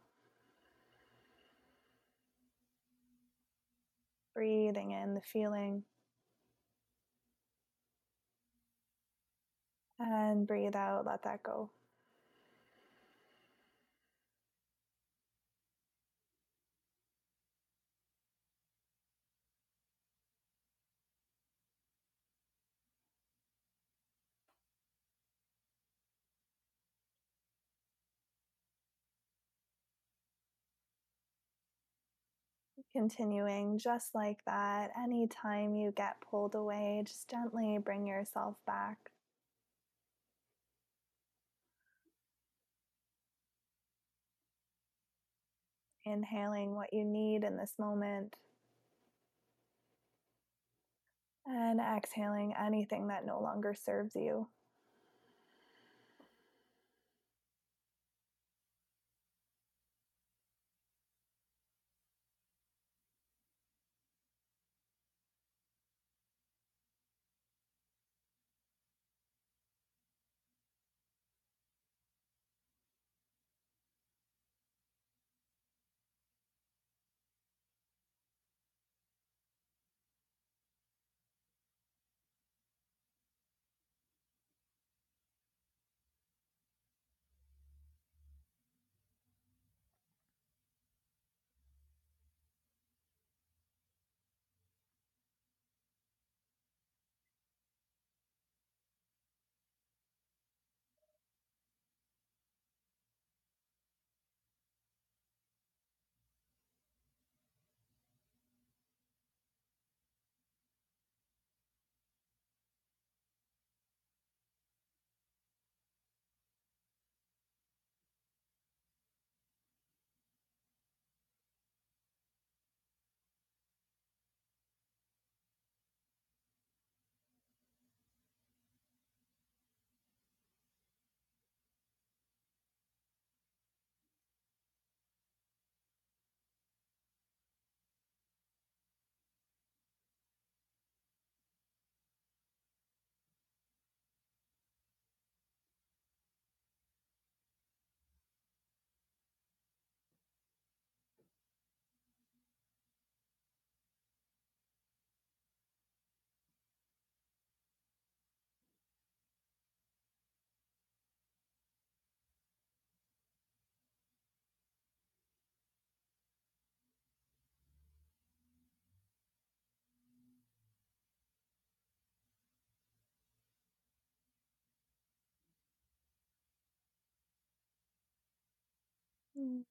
Breathing in the feeling. And breathe out, let that go. Continuing just like that, anytime you get pulled away, just gently bring yourself back. Inhaling what you need in this moment. And exhaling anything that no longer serves you.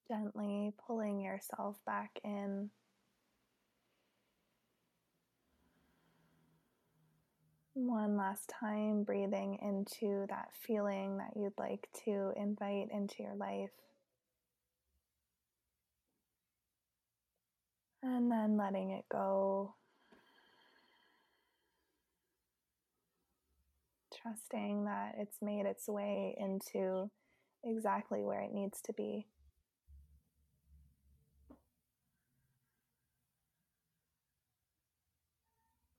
Gently pulling yourself back in. One last time, breathing into that feeling that you'd like to invite into your life. And then letting it go. Trusting that it's made its way into exactly where it needs to be.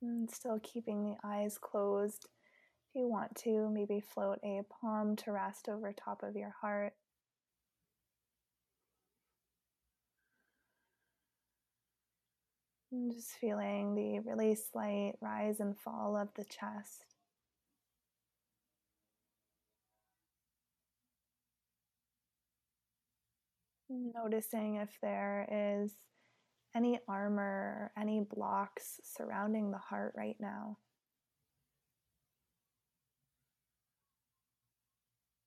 And still keeping the eyes closed. If you want to, maybe float a palm to rest over top of your heart. And just feeling the really slight rise and fall of the chest. Noticing if there is any armor, any blocks surrounding the heart right now.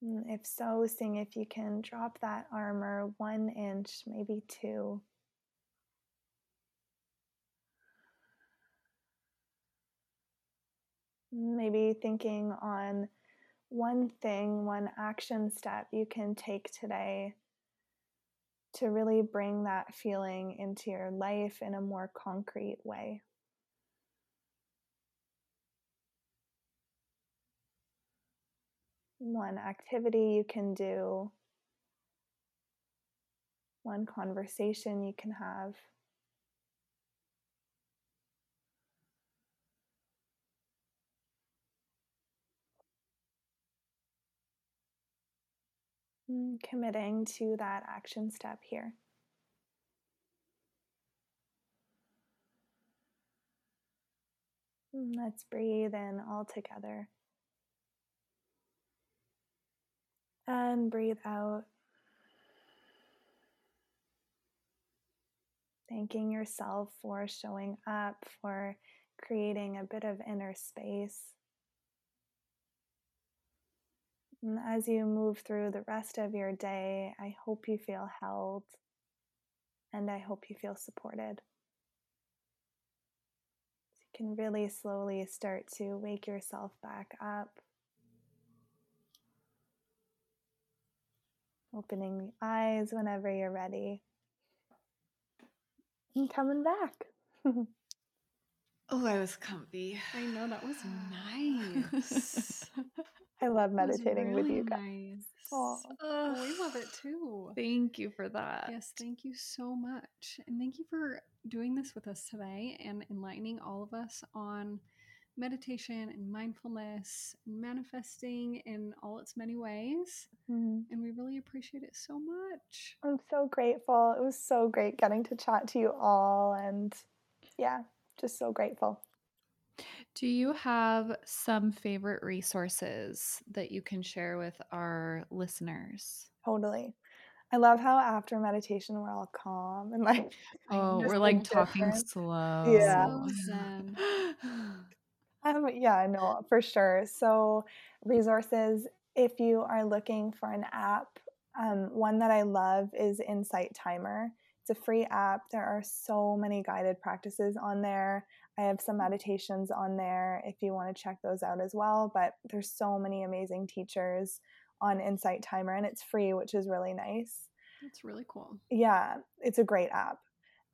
Mm, if so, seeing if you can drop that armor one inch, maybe two. Maybe thinking on one thing, one action step you can take today to really bring that feeling into your life in a more concrete way. One activity you can do, one conversation you can have. Committing to that action step here. Mm, let's breathe in all together. And breathe out. Thanking yourself for showing up, for creating a bit of inner space. And as you move through the rest of your day, I hope you feel held and I hope you feel supported. You can really slowly start to wake yourself back up. Opening the eyes whenever you're ready. And coming back. oh, I was comfy. I know that was nice. I love meditating really with you guys. Nice. Oh, we love it too. Thank you for that. Yes, thank you so much. And thank you for doing this with us today and enlightening all of us on meditation and mindfulness and manifesting in all its many ways. Mm-hmm. And we really appreciate it so much. I'm so grateful. It was so great getting to chat to you all. And yeah, just so grateful. Do you have some favorite resources that you can share with our listeners? Totally. I love how after meditation we're all calm and like oh we're like talking different. slow. Yeah. um, yeah, no, for sure. So resources, if you are looking for an app, um, one that I love is Insight Timer. It's a free app. There are so many guided practices on there. I have some meditations on there if you want to check those out as well. But there's so many amazing teachers on Insight Timer, and it's free, which is really nice. That's really cool. Yeah, it's a great app.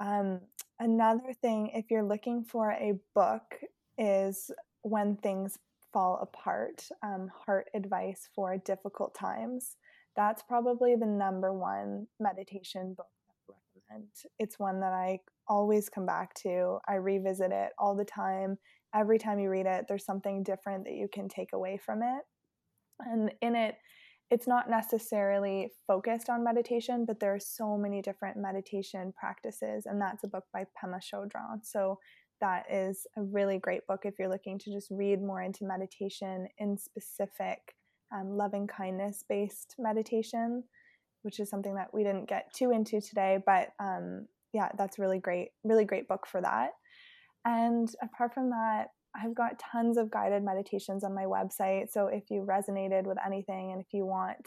Um, another thing, if you're looking for a book, is When Things Fall Apart um, Heart Advice for Difficult Times. That's probably the number one meditation book Recommend. It's one that I always come back to. I revisit it all the time. Every time you read it, there's something different that you can take away from it. And in it, it's not necessarily focused on meditation, but there are so many different meditation practices. And that's a book by Pema Chodron. So that is a really great book if you're looking to just read more into meditation in specific um, loving kindness based meditation, which is something that we didn't get too into today. But um, yeah, that's really great, really great book for that. And apart from that, I've got tons of guided meditations on my website. So if you resonated with anything and if you want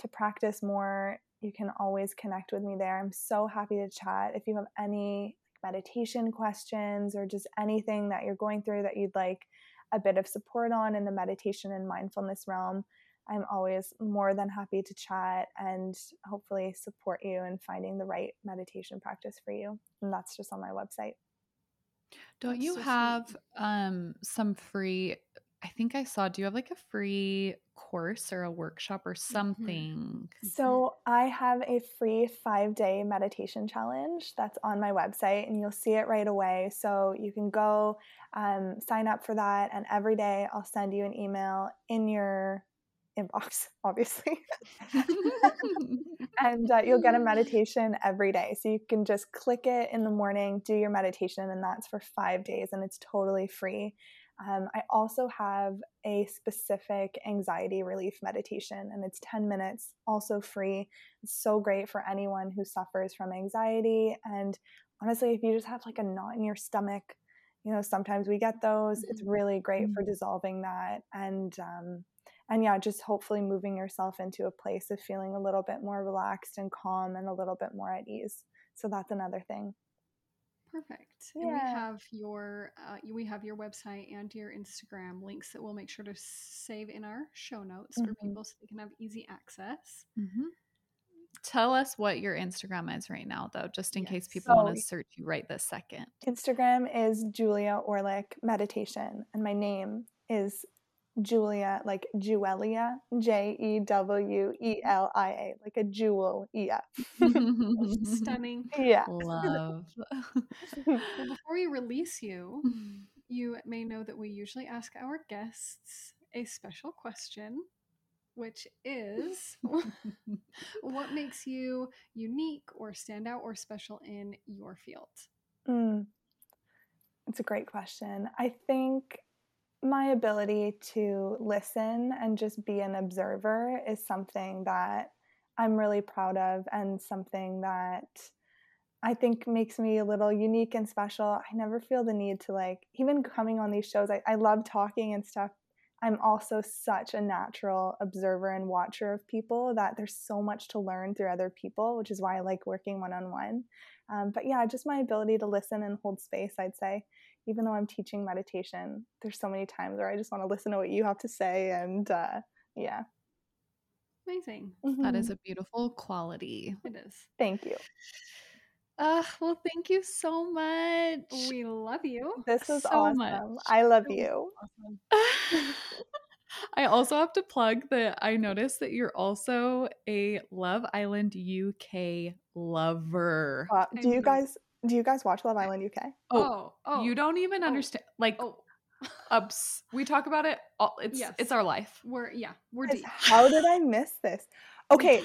to practice more, you can always connect with me there. I'm so happy to chat. If you have any meditation questions or just anything that you're going through that you'd like a bit of support on in the meditation and mindfulness realm, I'm always more than happy to chat and hopefully support you in finding the right meditation practice for you. And that's just on my website. Don't That's you so have um some free I think I saw do you have like a free course or a workshop or mm-hmm. something? Mm-hmm. So I have a free 5-day meditation challenge that's on my website and you'll see it right away. So you can go um, sign up for that and every day I'll send you an email in your inbox, obviously. and uh, you'll get a meditation every day. So you can just click it in the morning, do your meditation, and that's for five days, and it's totally free. Um, I also have a specific anxiety relief meditation, and it's 10 minutes, also free. It's so great for anyone who suffers from anxiety. And honestly, if you just have like a knot in your stomach, you know, sometimes we get those. It's mm-hmm. really great for mm-hmm. dissolving that. And um, and yeah, just hopefully moving yourself into a place of feeling a little bit more relaxed and calm and a little bit more at ease. So that's another thing. Perfect. Yeah. And we have your uh, we have your website and your Instagram links that we'll make sure to save in our show notes mm-hmm. for people so they can have easy access. Mm-hmm. Tell us what your Instagram is right now, though, just in yes. case people want to search you right this second. Instagram is Julia Orlick Meditation, and my name is Julia, like Jewelia, J E W E L I A, like a jewel. Yeah. Stunning. Yeah. Love. well, before we release you, you may know that we usually ask our guests a special question, which is what makes you unique or stand out or special in your field? Mm. It's a great question. I think my ability to listen and just be an observer is something that I'm really proud of and something that I think makes me a little unique and special. I never feel the need to like, even coming on these shows, I, I love talking and stuff. I'm also such a natural observer and watcher of people that there's so much to learn through other people, which is why I like working one on one. But yeah, just my ability to listen and hold space, I'd say. Even though I'm teaching meditation, there's so many times where I just want to listen to what you have to say. And uh, yeah. Amazing. That Mhm. is a beautiful quality. It is. Thank you. Uh, well, thank you so much. We love you. This is So awesome. much. I love you. Awesome. I also have to plug that I noticed that you're also a Love Island UK lover. Do you guys do you guys watch Love Island UK? Oh, Oh, oh. you oh, don't even Oh. understand. Like, Oh, ups. We talk about it. All, it's Yes. it's our life. we're yeah, we're Guys, deep. How did I miss this? Okay,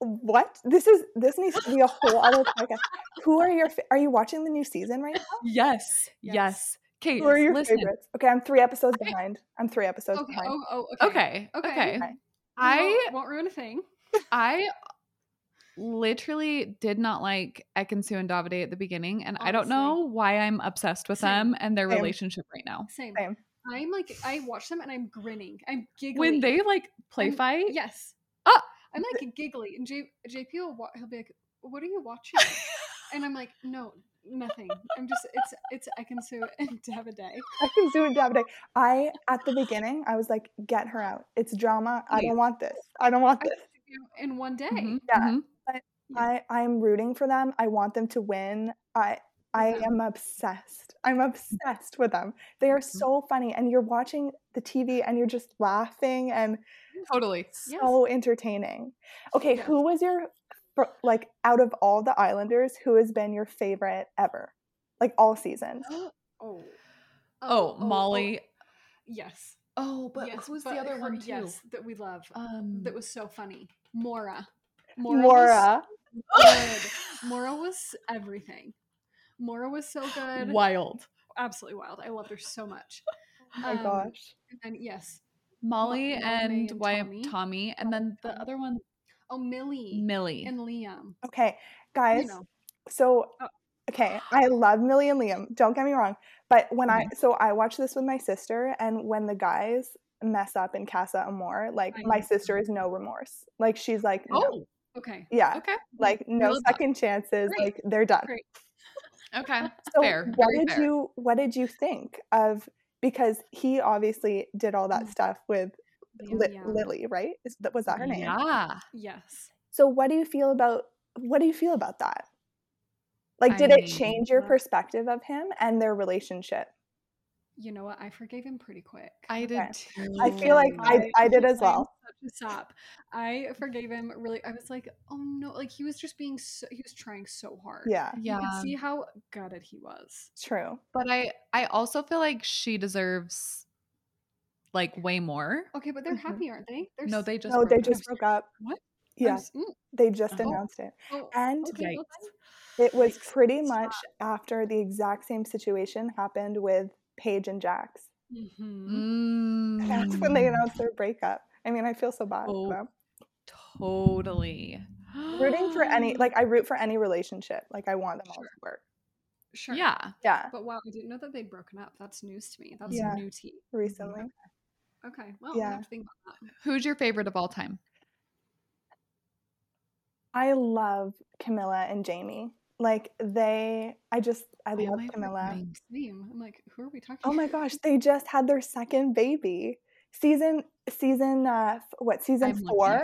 what? This is this needs to be a whole other podcast. Who are your fa- are you watching the new season right now? Yes, Yes. yes. Kate, Who are your listen. favorites? Okay, I'm three episodes I- behind. I'm three episodes Okay. behind. Oh, oh, okay. Okay, Okay. okay. Okay. I won't, won't ruin a thing. I literally did not like Ekin-Su and Davide at the beginning, and I don't know why I'm obsessed with Same. them and their Same. relationship right now. Same. Same. I'm like I watch them and I'm grinning. I'm giggling. When they like play I'm- fight, Yes. Ah! I'm like giggly, and J- JP will wa- he'll be like, "What are you watching?" and I'm like, "No, nothing. I'm just it's it's Ekin-Su and Davide." I can do it Davide. I at the beginning I was like, get her out. It's drama. I don't want this. I don't want I this. in one day. Mhm, Yeah. mhm. I I'm rooting for them. I want them to win. I I Yeah. am obsessed. I'm obsessed with them. They are so funny and you're watching the TV and you're just laughing and totally. Yes. so entertaining. Okay, Yes. who was your like out of all the Islanders, who has been your favorite ever? Like all seasons. Oh. Oh, Molly. Yes. Oh, but yes, who's but the other her- one too? Yes, that we love. Um, that was so funny. Maura. Maura. was good. Maura was everything. Maura was so good. wild. Absolutely wild. I loved her so much. Oh my Um, gosh. And then yes. Molly Mo- and, Monet and Wyatt Tommy. Tommy. and then the Tommy. other one, Oh, Millie Millie. and Liam. Okay, guys. You know. So, Oh. okay, I love Millie and Liam. Don't get me wrong, but when I so I watched this with my sister, and when the guys mess up in Casa Amor, like I my know. sister is no remorse. Like she's like, no. oh, Okay. yeah, okay, like no love that. second chances. Great. Like they're done. Great. okay. So fair. what very did fair. you what did you think of? Because he obviously did all that Mm. stuff with Liam, Li- yeah. Lily, right? Is that was that her name? Yeah. Yes. So what do you feel about what do you feel about that? Like I did it change your perspective of him and their relationship? You know what? I forgave him pretty quick. I did Okay. too. I feel like I, I did as well. Such a sap. I forgave him really. I was like, oh no, like he was just being so, he was trying so hard. Yeah, You Yeah. see how gutted he was. true. But I I also feel like she deserves like way more. Okay, but they're Mhm. happy, aren't they? They're No, they just No, broke they up. just broke up. What? I'm Yeah, s- mm, they just Oh. announced it. oh, And okay, well it was pretty Stop. much after the exact same situation happened with Paige and Jacques. Mhm. That's when they Mm, announced their breakup. I mean, I feel so bad Oh. for them. Totally. Rooting for any, like, I root for any relationship. Like, I want them all to work. Sure. yeah. Yeah, But wow, I didn't know that they'd broken up. That's news to me. That's Yeah. new tea. recently. Okay. Well, Yeah. I have to think about that. Who's your favorite of all time? I love Camilla and Jamie. Like, they, I just, I Why love I Camilla. forgetting? I'm like, who are we talking? Oh my gosh, they just had their second baby. Season, season, uh, what, season I'm four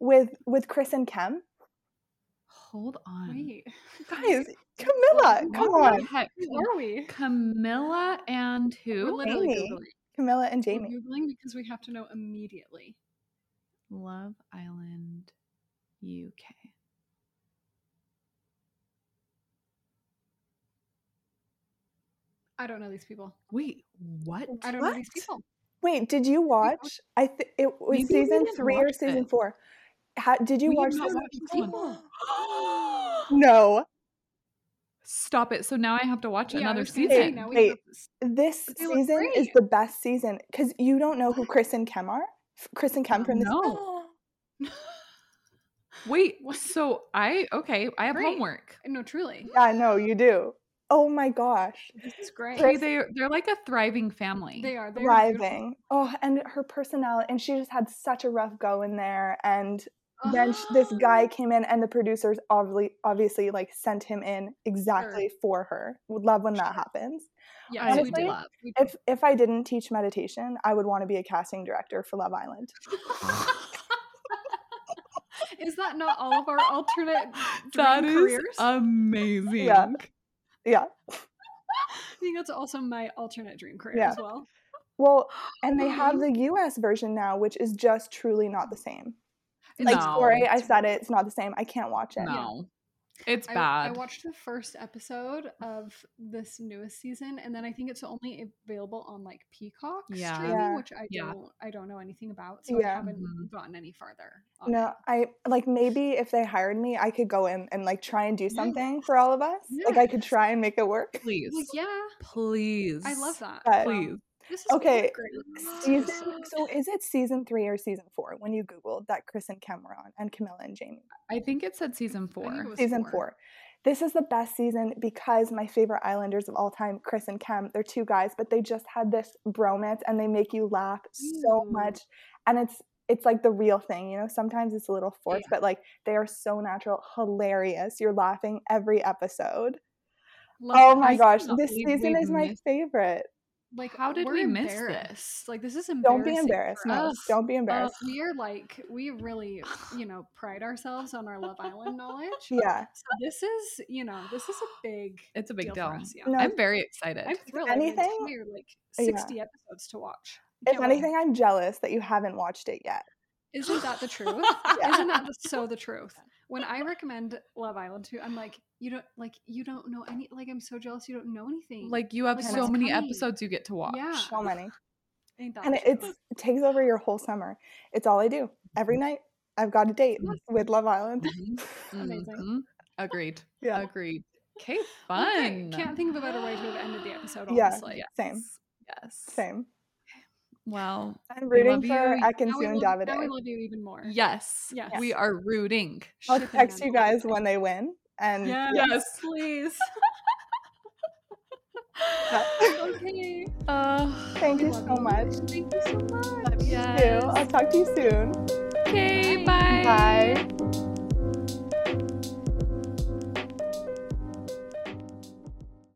with, with Chris and Kem? Hold on. Wait, Guys, Camilla, What come What on. the heck? who are we? Camilla and who? literally Amy. googling. Camilla and We're Jamie. googling because we have to know immediately. Love Island UK. I don't know these people. Wait, what? I don't know these people. Wait, did you watch? I th- it was Maybe season three or season it. four. How, did you We watch did not this? watch this. No, Stop it. So now I have to watch Yeah, another season. say, now we Wait. have this- this But they look season is the best season because you don't know who Chris and Kem are. Chris and Kem from this. No. Wait, so I okay, I have Great. homework. No, truly. Yeah, no, you do. Oh my gosh, This is great. Okay, they they're like a thriving family. They are. They are beautiful. thriving. Oh, and her personality, and she just had such a rough go in there, and then sh- this Ah. guy came in and the producers obviously obviously like sent him in exactly for her would love when that Sure. happens Yes, I we do. love. We do. if if i didn't teach meditation i would want to be a casting director for love island Is that not all of our alternate That dream is careers? amazing. Yeah. Yeah I think that's also my alternate dream career Yeah. as well. well and they um, have the us version now which is just truly not the same like No, sorry i said it it's not the same i can't watch it No. It's bad. I watched the first episode of this newest season, and then I think it's only available on like Peacock Yeah. streaming, Yeah. which I Yeah. don't I don't know anything about, so Yeah. I haven't Mhm. gotten any farther. On no i like maybe if they hired me i could go in and like try and do something for all of us like i could try and make it work Please. Well, yeah, Please. I love that. But- Wow. Please. This is Okay, season so is it season three or season four when you googled that chris and Cameron and camilla and jamie I think it said season four. think it was season four. four. This is the best season because my favorite Islanders of all time, Chris and Kem, they're two guys, but they just had this bromance and they make you laugh so Ooh. much. And it's it's like the real thing, you know. Sometimes it's a little forced, Yeah. but like they are so natural, hilarious. You're laughing every episode. Love oh my gosh, this season is my favorite. Like, How did we're miss this? Like, this is embarrassing Don't be embarrassed. for No, us. don't be Uh, embarrassed. we are like, we really, you know, pride ourselves on our Love Island knowledge. yeah. So this is, you know, this is a big. It's a big deal deal. us, yeah. No, I'm very excited. I'm thrilled. I mean, it's anything- only, like Yeah. sixty episodes to watch. If Can't wait. anything, I'm jealous that you haven't watched it yet. isn't that the truth? Yeah. Isn't that the- so the truth? When I recommend Love Island to, I'm like, you don't like, you don't know any. Like, I'm so jealous. You don't know anything. like you have Like, so many coming? episodes you get to watch. Yeah. So many. And it, it's it takes over your whole summer. It's all I do every night. I've got a date with Love Island. Mhm. Amazing. Mhm. Agreed. Yeah, Agreed. Okay, Okay, fun. Can't think of a better way to have ended the episode. honestly. Yeah. Honestly, same, Yes. same. Well, I'm rooting for you. Ekin-Su Now we, and love, now we love you even more. yes. Yes. We are rooting. I'll Shipping text you guys when they win. And Yes, Yes. please. Okay. Uh, thank you love so much. Thank you so much. Love you Yes. too. I'll talk to you soon. okay.